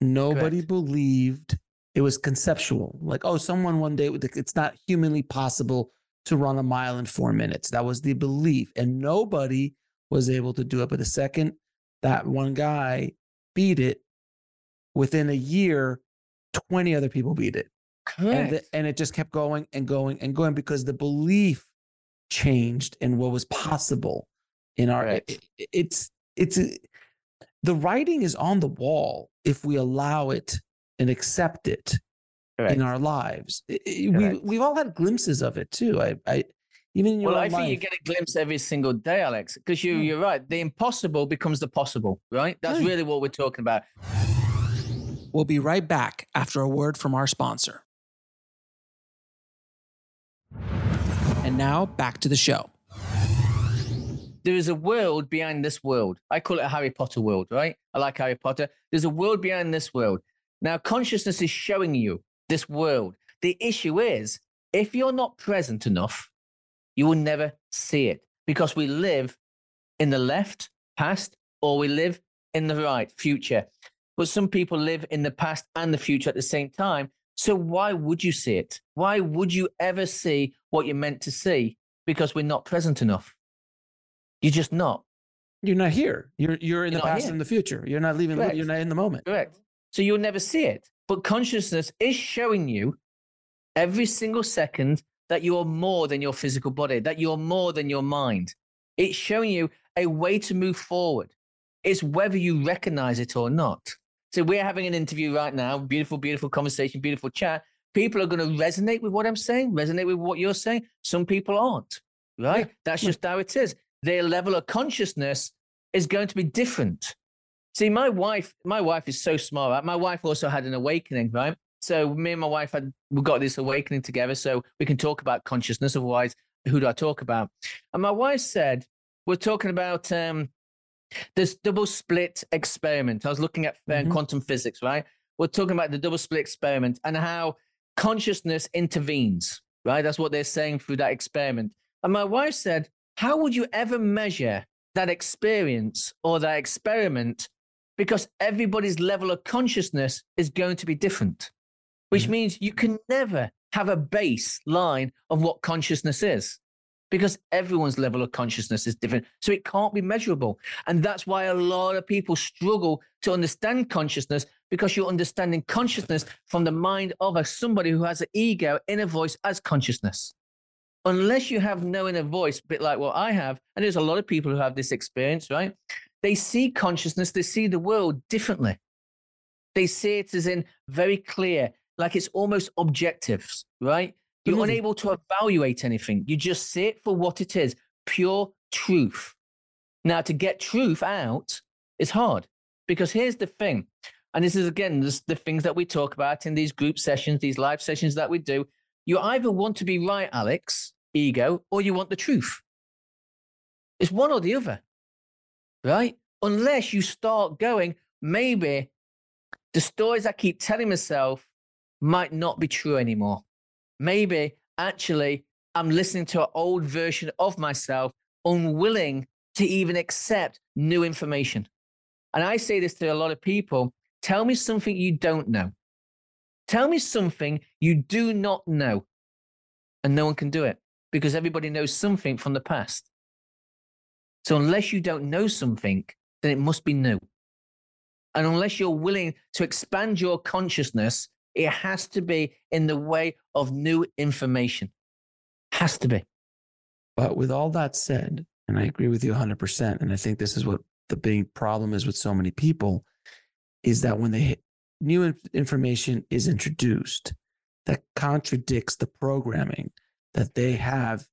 Nobody Correct. believed it was conceptual. Like, oh, someone one day, it's not humanly possible to run a mile in four minutes. That was the belief. And nobody was able to do it. But the second that one guy beat it, within a year, 20 other people beat it. And, the, and it just kept going and going and going because the belief changed in what was possible in our right. it, it's it's the writing is on the wall if we allow it and accept it Correct. in our lives. We we've all had glimpses of it too. I, I even in your well, I life, think you get a glimpse every single day, Alex, because you, hmm. you're right. The impossible becomes the possible, right? That's right. really what we're talking about. We'll be right back after a word from our sponsor. And now back to the show. There is a world behind this world. I call it a Harry Potter world, right? I like Harry Potter. There's a world behind this world. Now, consciousness is showing you this world. The issue is, if you're not present enough, you will never see it because we live in the left, past, or we live in the right, future. But some people live in the past and the future at the same time. So why would you see it? Why would you ever see what you're meant to see? Because we're not present enough. You're just not. You're not here. You're you're in you're the past here. and the future. You're not leaving. Correct. You're not in the moment. Correct. So you'll never see it. But consciousness is showing you every single second that you're more than your physical body, that you're more than your mind. It's showing you a way to move forward. It's whether you recognize it or not. So we're having an interview right now, beautiful, beautiful conversation, beautiful chat. People are going to resonate with what I'm saying, resonate with what you're saying. Some people aren't, right? Yeah. That's just how it is. Their level of consciousness is going to be different. See, my wife, my wife is so smart. Right? My wife also had an awakening, right? So me and my wife had we got this awakening together, so we can talk about consciousness. Otherwise, who do I talk about? And my wife said, "We're talking about um, this double split experiment." I was looking at uh, mm-hmm. quantum physics, right? We're talking about the double split experiment and how consciousness intervenes, right? That's what they're saying through that experiment. And my wife said, "How would you ever measure that experience or that experiment?" Because everybody's level of consciousness is going to be different which mm means you can never have a baseline of what consciousness is because everyone's level of consciousness is different. So it can't be measurable. And that's why a lot of people struggle to understand consciousness because you're understanding consciousness from the mind of a, somebody who has an ego, inner voice as consciousness. Unless you have no inner voice, a bit like what I have, and there's a lot of people who have this experience, right? They see consciousness, they see the world differently. They see it as in very clear, like it's almost objectives, right? You're mm-hmm. unable to evaluate anything. You just see it for what it is pure truth. Now, to get truth out is hard because here's the thing. And this is again this, the things that we talk about in these group sessions, these live sessions that we do. You either want to be right, Alex, ego, or you want the truth. It's one or the other, right? Unless you start going, maybe the stories I keep telling myself might not be true anymore. Maybe actually I'm listening to an old version of myself, unwilling to even accept new information. And I say this to a lot of people tell me something you don't know. Tell me something you do not know. And no one can do it because everybody knows something from the past. So unless you don't know something, then it must be new. And unless you're willing to expand your consciousness it has to be in the way of new information. Has to be. But with all that said, and I agree with you 100%, and I think this is what the big problem is with so many people, is that when the new information is introduced that contradicts the programming that they have,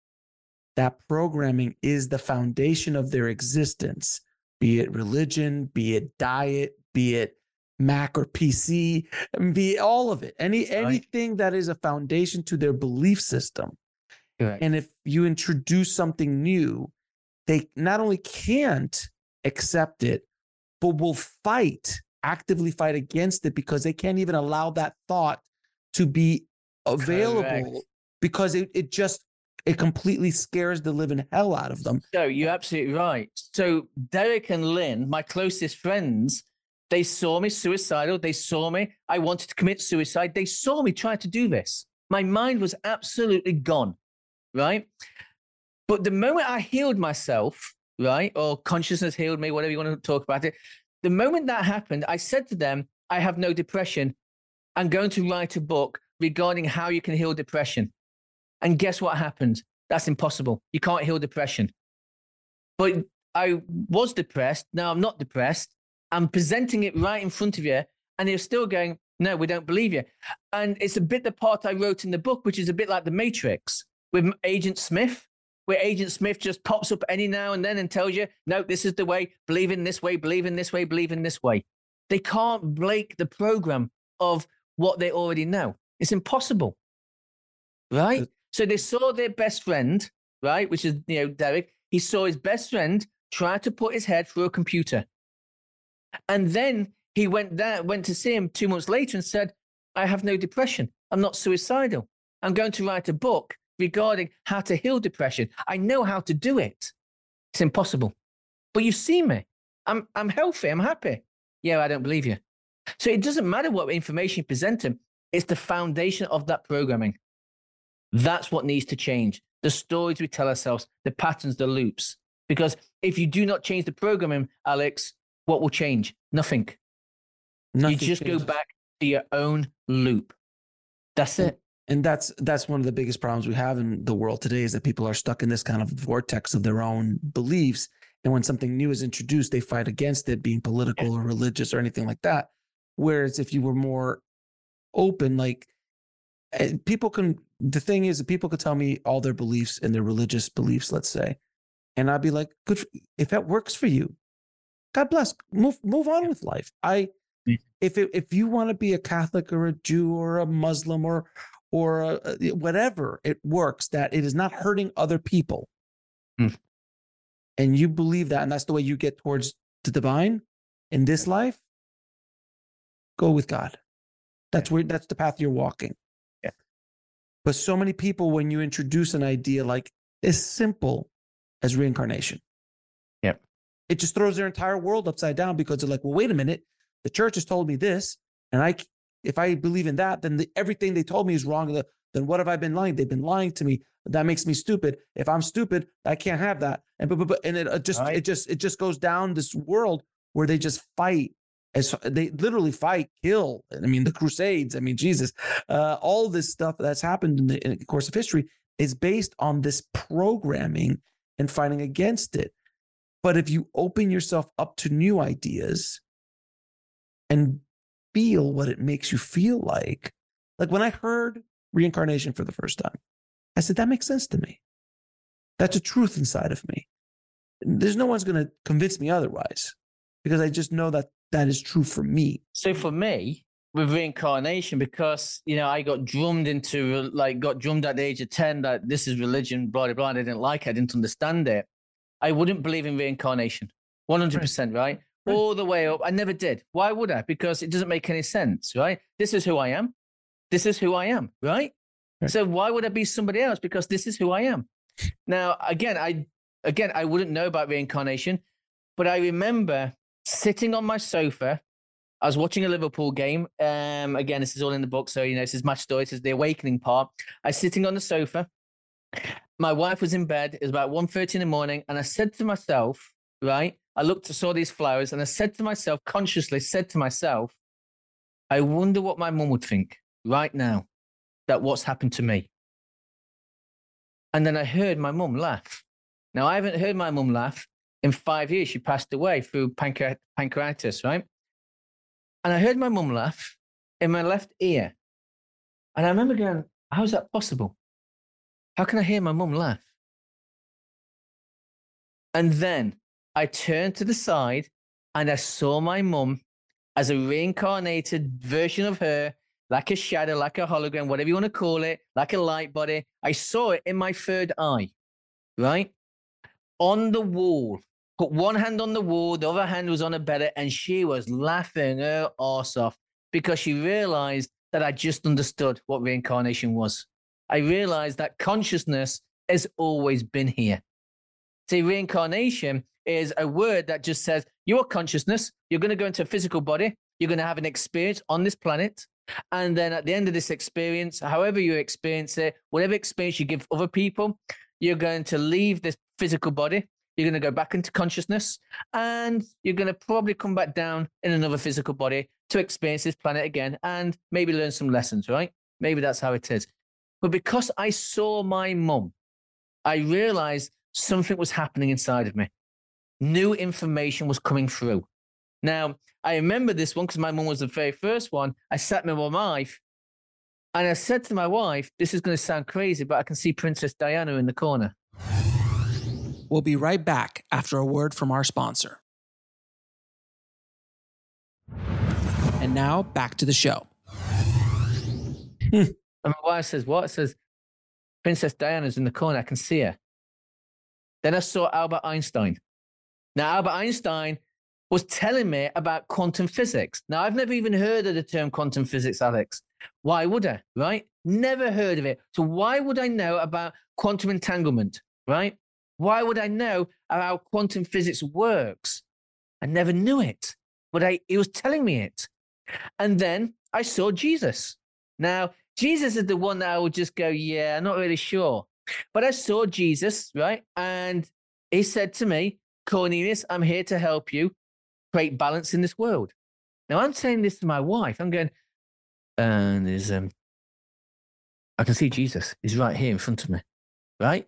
that programming is the foundation of their existence, be it religion, be it diet, be it Mac or PC, be all of it. Any right. anything that is a foundation to their belief system. Correct. And if you introduce something new, they not only can't accept it, but will fight, actively fight against it because they can't even allow that thought to be available Correct. because it, it just it completely scares the living hell out of them. So you're absolutely right. So Derek and Lynn, my closest friends, they saw me suicidal. They saw me. I wanted to commit suicide. They saw me try to do this. My mind was absolutely gone, right? But the moment I healed myself, right, or consciousness healed me, whatever you want to talk about it, the moment that happened, I said to them, I have no depression. I'm going to write a book regarding how you can heal depression. And guess what happened? That's impossible. You can't heal depression. But I was depressed. Now I'm not depressed. I'm presenting it right in front of you, and you're still going, No, we don't believe you. And it's a bit the part I wrote in the book, which is a bit like the Matrix with Agent Smith, where Agent Smith just pops up any now and then and tells you, no, this is the way, believe in this way, believe in this way, believe in this way. They can't break the program of what they already know. It's impossible. Right? So they saw their best friend, right, which is, you know, Derek. He saw his best friend try to put his head through a computer. And then he went there, went to see him two months later and said, I have no depression. I'm not suicidal. I'm going to write a book regarding how to heal depression. I know how to do it. It's impossible. But you see me. I'm, I'm healthy. I'm happy. Yeah, I don't believe you. So it doesn't matter what information you present him, it's the foundation of that programming. That's what needs to change. The stories we tell ourselves, the patterns, the loops. Because if you do not change the programming, Alex, what will change? Nothing. Nothing you just changes. go back to your own loop. That's it. And that's that's one of the biggest problems we have in the world today is that people are stuck in this kind of vortex of their own beliefs. And when something new is introduced, they fight against it being political or religious or anything like that. Whereas if you were more open, like eh, people can, the thing is, that people could tell me all their beliefs and their religious beliefs, let's say, and I'd be like, good, for, if that works for you, God bless, move move on with life. I, if it, if you want to be a Catholic or a Jew or a Muslim or or a, whatever, it works. That it is not hurting other people, mm. and you believe that, and that's the way you get towards the divine in this life go with God. That's where that's the path you're walking. Yeah. But so many people, when you introduce an idea like as simple as reincarnation, it just throws their entire world upside down because they're like, well, wait a minute, the church has told me this, and I, if I believe in that, then the, everything they told me is wrong. Then what have I been lying? They've been lying to me. That makes me stupid. If I'm stupid, I can't have that. And but, but, but and it just right. it just it just goes down this world where they just fight as they literally fight, kill. I mean, the Crusades. I mean, Jesus, uh, all this stuff that's happened in the, in the course of history is based on this programming and fighting against it. But if you open yourself up to new ideas and feel what it makes you feel like, like when I heard reincarnation for the first time, I said, that makes sense to me. That's a truth inside of me. There's no one's going to convince me otherwise because I just know that that is true for me. So for me, with reincarnation, because you know I got drummed into like got drummed at the age of ten that this is religion, blah blah blah. I didn't like it, I didn't understand it. I wouldn't believe in reincarnation, one hundred percent, right? All the way up. I never did. Why would I? Because it doesn't make any sense, right? This is who I am. This is who I am, right? right? So why would I be somebody else? Because this is who I am. Now, again, I again I wouldn't know about reincarnation, but I remember sitting on my sofa. I was watching a Liverpool game. Um, again, this is all in the book, so you know this is match story. This is the awakening part. I was sitting on the sofa. My wife was in bed. It was about 1.30 in the morning, and I said to myself, right? I looked, I saw these flowers, and I said to myself, consciously said to myself, I wonder what my mum would think right now that what's happened to me. And then I heard my mum laugh. Now, I haven't heard my mum laugh in five years, she passed away through pancreatitis, right? And I heard my mum laugh in my left ear. And I remember going, how is that possible? How can I hear my mum laugh? And then I turned to the side and I saw my mum as a reincarnated version of her, like a shadow, like a hologram, whatever you want to call it, like a light body. I saw it in my third eye, right? On the wall put one hand on the wall, the other hand was on a bed, and she was laughing her ass off because she realized that I just understood what reincarnation was. I realized that consciousness has always been here. See, reincarnation is a word that just says you are consciousness, you're going to go into a physical body, you're going to have an experience on this planet. And then at the end of this experience, however you experience it, whatever experience you give other people, you're going to leave this physical body you're going to go back into consciousness and you're going to probably come back down in another physical body to experience this planet again and maybe learn some lessons, right? Maybe that's how it is. But because I saw my mum, I realized something was happening inside of me. New information was coming through. Now, I remember this one because my mum was the very first one. I sat with my wife and I said to my wife, This is going to sound crazy, but I can see Princess Diana in the corner. We'll be right back after a word from our sponsor. And now back to the show. Hmm. And my wife says, What? Says, Princess Diana's in the corner. I can see her. Then I saw Albert Einstein. Now, Albert Einstein was telling me about quantum physics. Now, I've never even heard of the term quantum physics, Alex. Why would I? Right? Never heard of it. So, why would I know about quantum entanglement? Right? Why would I know how quantum physics works? I never knew it, but I, he was telling me it. And then I saw Jesus. Now, Jesus is the one that I would just go, yeah, I'm not really sure. But I saw Jesus, right? And he said to me, Cornelius, I'm here to help you create balance in this world. Now, I'm saying this to my wife. I'm going, and there's, um, I can see Jesus. He's right here in front of me, right?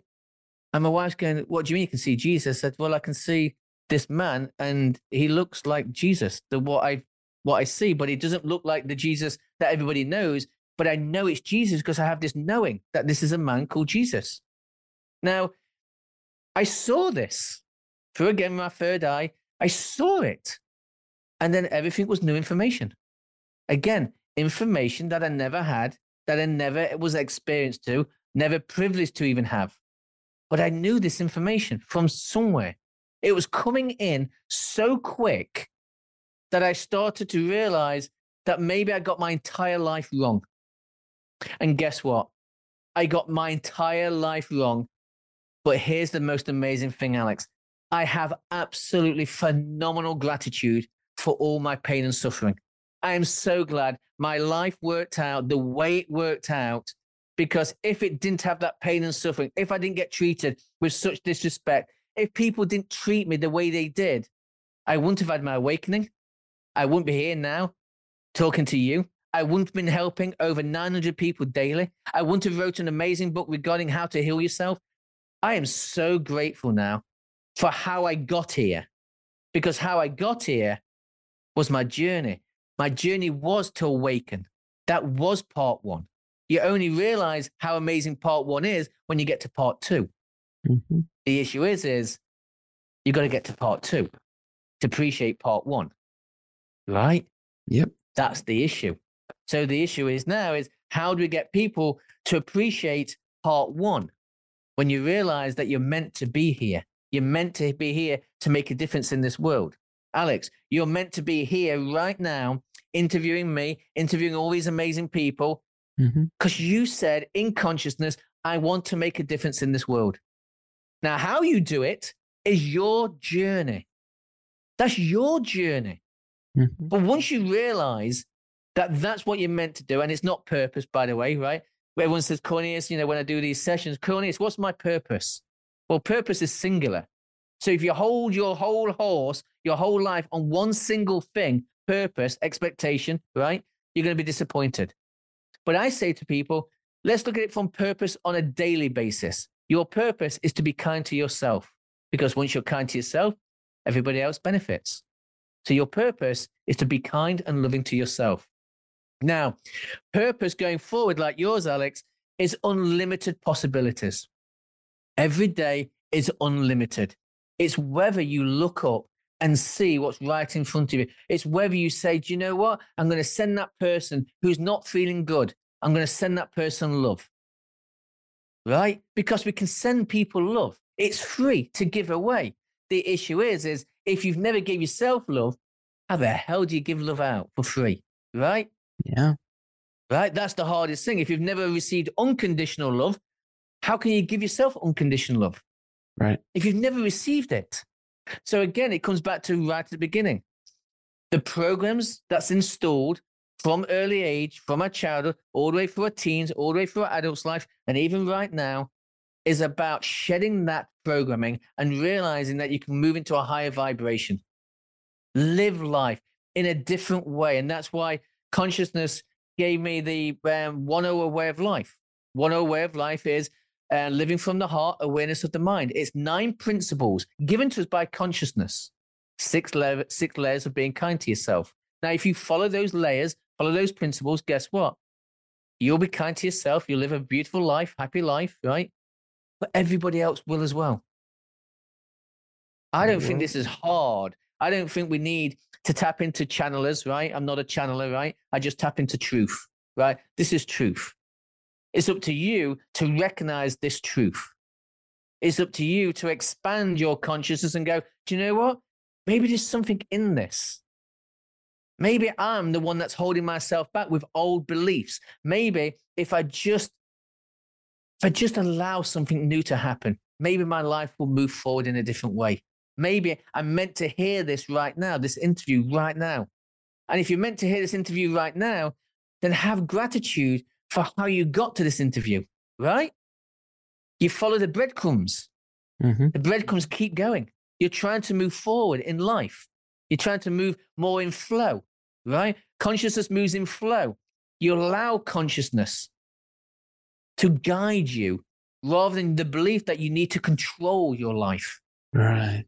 And my wife's going, What do you mean you can see Jesus? I said, Well, I can see this man and he looks like Jesus, the what I what I see, but he doesn't look like the Jesus that everybody knows. But I know it's Jesus because I have this knowing that this is a man called Jesus. Now, I saw this through again my third eye. I saw it. And then everything was new information. Again, information that I never had, that I never was experienced to, never privileged to even have. But I knew this information from somewhere. It was coming in so quick that I started to realize that maybe I got my entire life wrong. And guess what? I got my entire life wrong. But here's the most amazing thing, Alex. I have absolutely phenomenal gratitude for all my pain and suffering. I am so glad my life worked out the way it worked out because if it didn't have that pain and suffering, if I didn't get treated with such disrespect, if people didn't treat me the way they did, I wouldn't have had my awakening. I wouldn't be here now talking to you. I wouldn't have been helping over 900 people daily. I wouldn't have wrote an amazing book regarding how to heal yourself. I am so grateful now for how I got here because how I got here was my journey. My journey was to awaken. That was part one. You only realize how amazing part one is when you get to part 2 mm-hmm. The issue is, is you got to get to part two to appreciate part one, right? Yep. That's the issue. So the issue is now is how do we get people to appreciate part one when you realize that you're meant to be here? You're meant to be here to make a difference in this world. Alex, you're meant to be here right now, interviewing me, interviewing all these amazing people, because mm-hmm. you said in consciousness, I want to make a difference in this world. Now, how you do it is your journey. That's your journey. Mm-hmm. But once you realize that that's what you're meant to do, and it's not purpose, by the way, right? Everyone says, Cornelius, you know, when I do these sessions, Cornelius, what's my purpose? Well, purpose is singular. So if you hold your whole horse, your whole life on one single thing, purpose, expectation, right? You're going to be disappointed. But I say to people, let's look at it from purpose on a daily basis. Your purpose is to be kind to yourself because once you're kind to yourself, everybody else benefits. So your purpose is to be kind and loving to yourself. Now, purpose going forward, like yours, Alex, is unlimited possibilities. Every day is unlimited. It's whether you look up and see what's right in front of you. It's whether you say, Do you know what? I'm going to send that person who's not feeling good, I'm going to send that person love. Right? Because we can send people love. It's free to give away. The issue is, is if you've never gave yourself love, how the hell do you give love out for free? Right? Yeah. Right? That's the hardest thing. If you've never received unconditional love, how can you give yourself unconditional love? Right. If you've never received it. So again, it comes back to right at the beginning. The programs that's installed from early age, from our childhood, all the way through our teens, all the way through our adult's life, and even right now, is about shedding that programming and realizing that you can move into a higher vibration, live life in a different way. And that's why consciousness gave me the um, 101 way of life. 101 way of life is uh, living from the heart, awareness of the mind. It's nine principles given to us by consciousness Six, la- six layers of being kind to yourself. Now, if you follow those layers, follow those principles, guess what? You'll be kind to yourself. You'll live a beautiful life, happy life, right? But everybody else will as well. I don't think this is hard. I don't think we need to tap into channelers, right? I'm not a channeler, right? I just tap into truth, right? This is truth. It's up to you to recognize this truth. It's up to you to expand your consciousness and go, do you know what? Maybe there's something in this. Maybe I'm the one that's holding myself back with old beliefs. Maybe if I just if I just allow something new to happen, maybe my life will move forward in a different way. Maybe I'm meant to hear this right now, this interview right now. And if you're meant to hear this interview right now, then have gratitude for how you got to this interview, right? You follow the breadcrumbs. Mm-hmm. The breadcrumbs keep going. You're trying to move forward in life. You're trying to move more in flow, right? Consciousness moves in flow. You allow consciousness to guide you rather than the belief that you need to control your life, Right.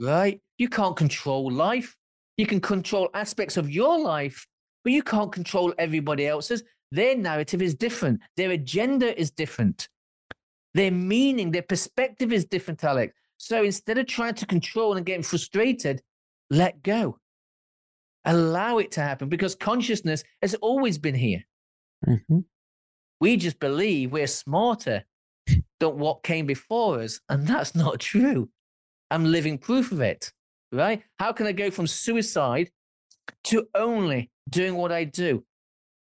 Right? You can't control life. You can control aspects of your life, but you can't control everybody else's. Their narrative is different, their agenda is different, their meaning, their perspective is different, Alex. So instead of trying to control and getting frustrated, let go. Allow it to happen because consciousness has always been here. Mm-hmm. We just believe we're smarter than what came before us. And that's not true. I'm living proof of it, right? How can I go from suicide to only doing what I do?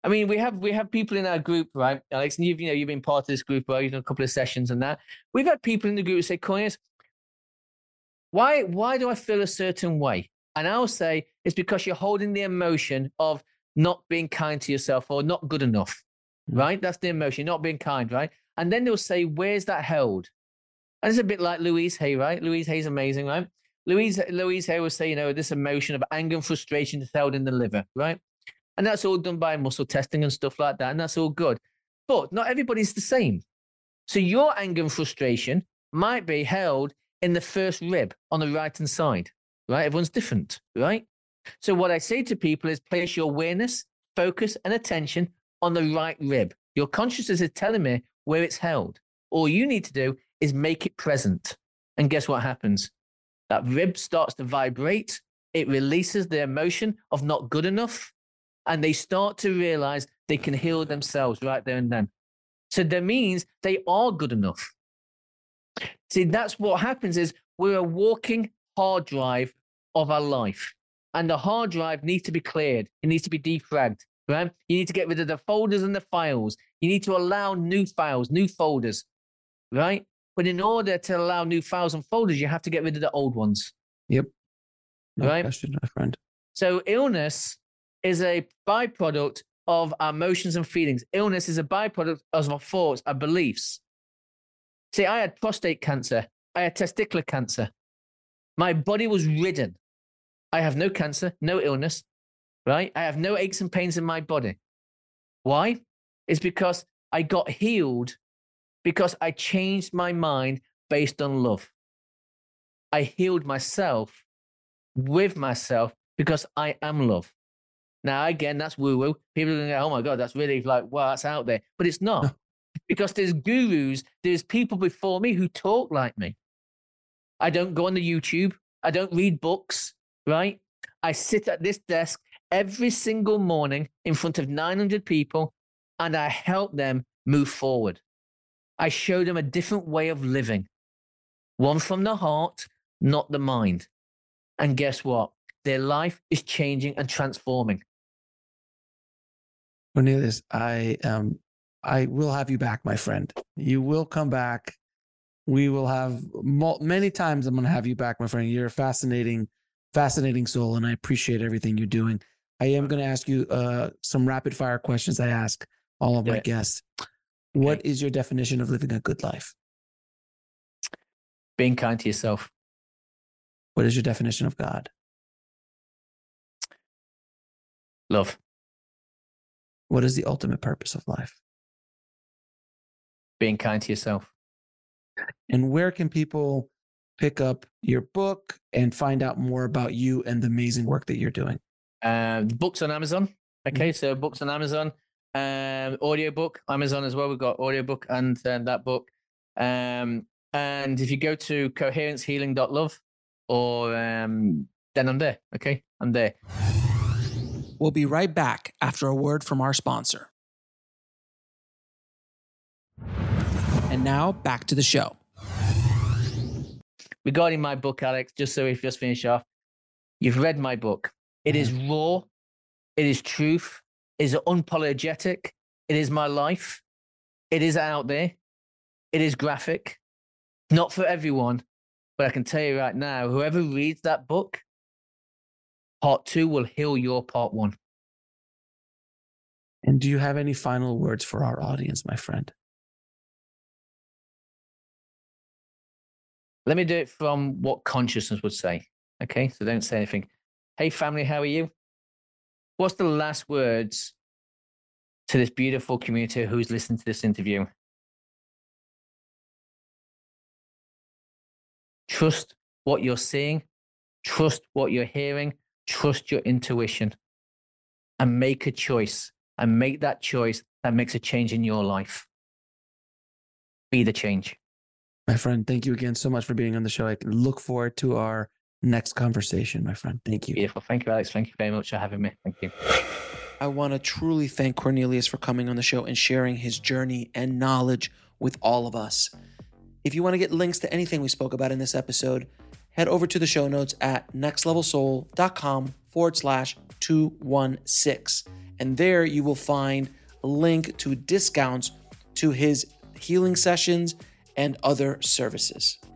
I mean, we have we have people in our group, right? Alex, and you've you know you've been part of this group, right? You've done a couple of sessions and that. We've had people in the group say, Cornelius, why why do I feel a certain way? And I'll say it's because you're holding the emotion of not being kind to yourself or not good enough Mm. right? That's the emotion, not being kind, right? And then they'll say, Where's that held? And it's a bit like Louise Hay, right? Louise Hay's amazing, right? Louise, Louise Hay will say, you know, this emotion of anger and frustration is held in the liver, right? And that's all done by muscle testing and stuff like that. And that's all good. But not everybody's the same. So your anger and frustration might be held in the first rib on the right hand side, right? Everyone's different, right? So what I say to people is place your awareness, focus, and attention on the right rib. Your consciousness is telling me where it's held. All you need to do is make it present. And guess what happens? That rib starts to vibrate. It releases the emotion of not good enough. And they start to realize they can heal themselves right there and then. So that means they are good enough. See, that's what happens is we're a walking hard drive of our life. And the hard drive needs to be cleared. It needs to be defragged right? You need to get rid of the folders and the files. You need to allow new files, new folders, right? But in order to allow new files and folders, you have to get rid of the old ones. No Right. question, my friend. So illness is a byproduct of our emotions and feelings. Illness is a byproduct of our thoughts, our beliefs. See, I had prostate cancer. I had testicular cancer. My body was ridden. I have no cancer, no illness, right? I have no aches and pains in my body. Why? It's because I got healed because I changed my mind based on love. I healed myself with myself because I am love. Now, again, that's woo woo. People are going to go, oh my God, that's really like, wow, that's out there. But it's not because there's gurus, there's people before me who talk like me. I don't go on the YouTube, I don't read books, right? I sit at this desk every single morning in front of 900 people and I help them move forward. I show them a different way of living, one from the heart, not the mind. And guess what? Their life is changing and transforming. Cornelius, I um I will have you back, my friend. You will come back. We will have mul- many times. I'm going to have you back, my friend. You're a fascinating, fascinating soul, and I appreciate everything you're doing. I am going to ask you uh, some rapid fire questions. I ask all of Do my it. guests. What is your definition of living a good life? Being kind to yourself. What is your definition of God? Love. What is the ultimate purpose of life? Being kind to yourself. And where can people pick up your book and find out more about you and the amazing work that you're doing? Uh, books on Amazon. Okay, so books on Amazon. Um, audiobook, Amazon as well. We've got audiobook and uh, that book. Um, and if you go to coherencehealing.love or um, then I'm there. Okay, I'm there. We'll be right back after a word from our sponsor. And now back to the show. Regarding my book, Alex, just so we just finish off, you've read my book. It is raw, it is truth, is unapologetic, it is my life, it is out there, it is graphic. Not for everyone, but I can tell you right now, whoever reads that book, part two will heal your part one. And do you have any final words for our audience, my friend? Let me do it from what consciousness would say. Okay, so don't say anything. Hey, family, how are you? What's the last words to this beautiful community who's listening to this interview? Trust what you're seeing, trust what you're hearing, trust your intuition, and make a choice. And make that choice that makes a change in your life. Be the change. My friend, thank you again so much for being on the show. I look forward to our next conversation, my friend. Thank you. Beautiful. Thank you, Alex. Thank you very much for having me. Thank you. I want to truly thank Cornelius for coming on the show and sharing his journey and knowledge with all of us. If you want to get links to anything we spoke about in this episode, head over to the show notes at nextlevelsoul.com forward slash 216. And there you will find a link to discounts to his healing sessions and other services.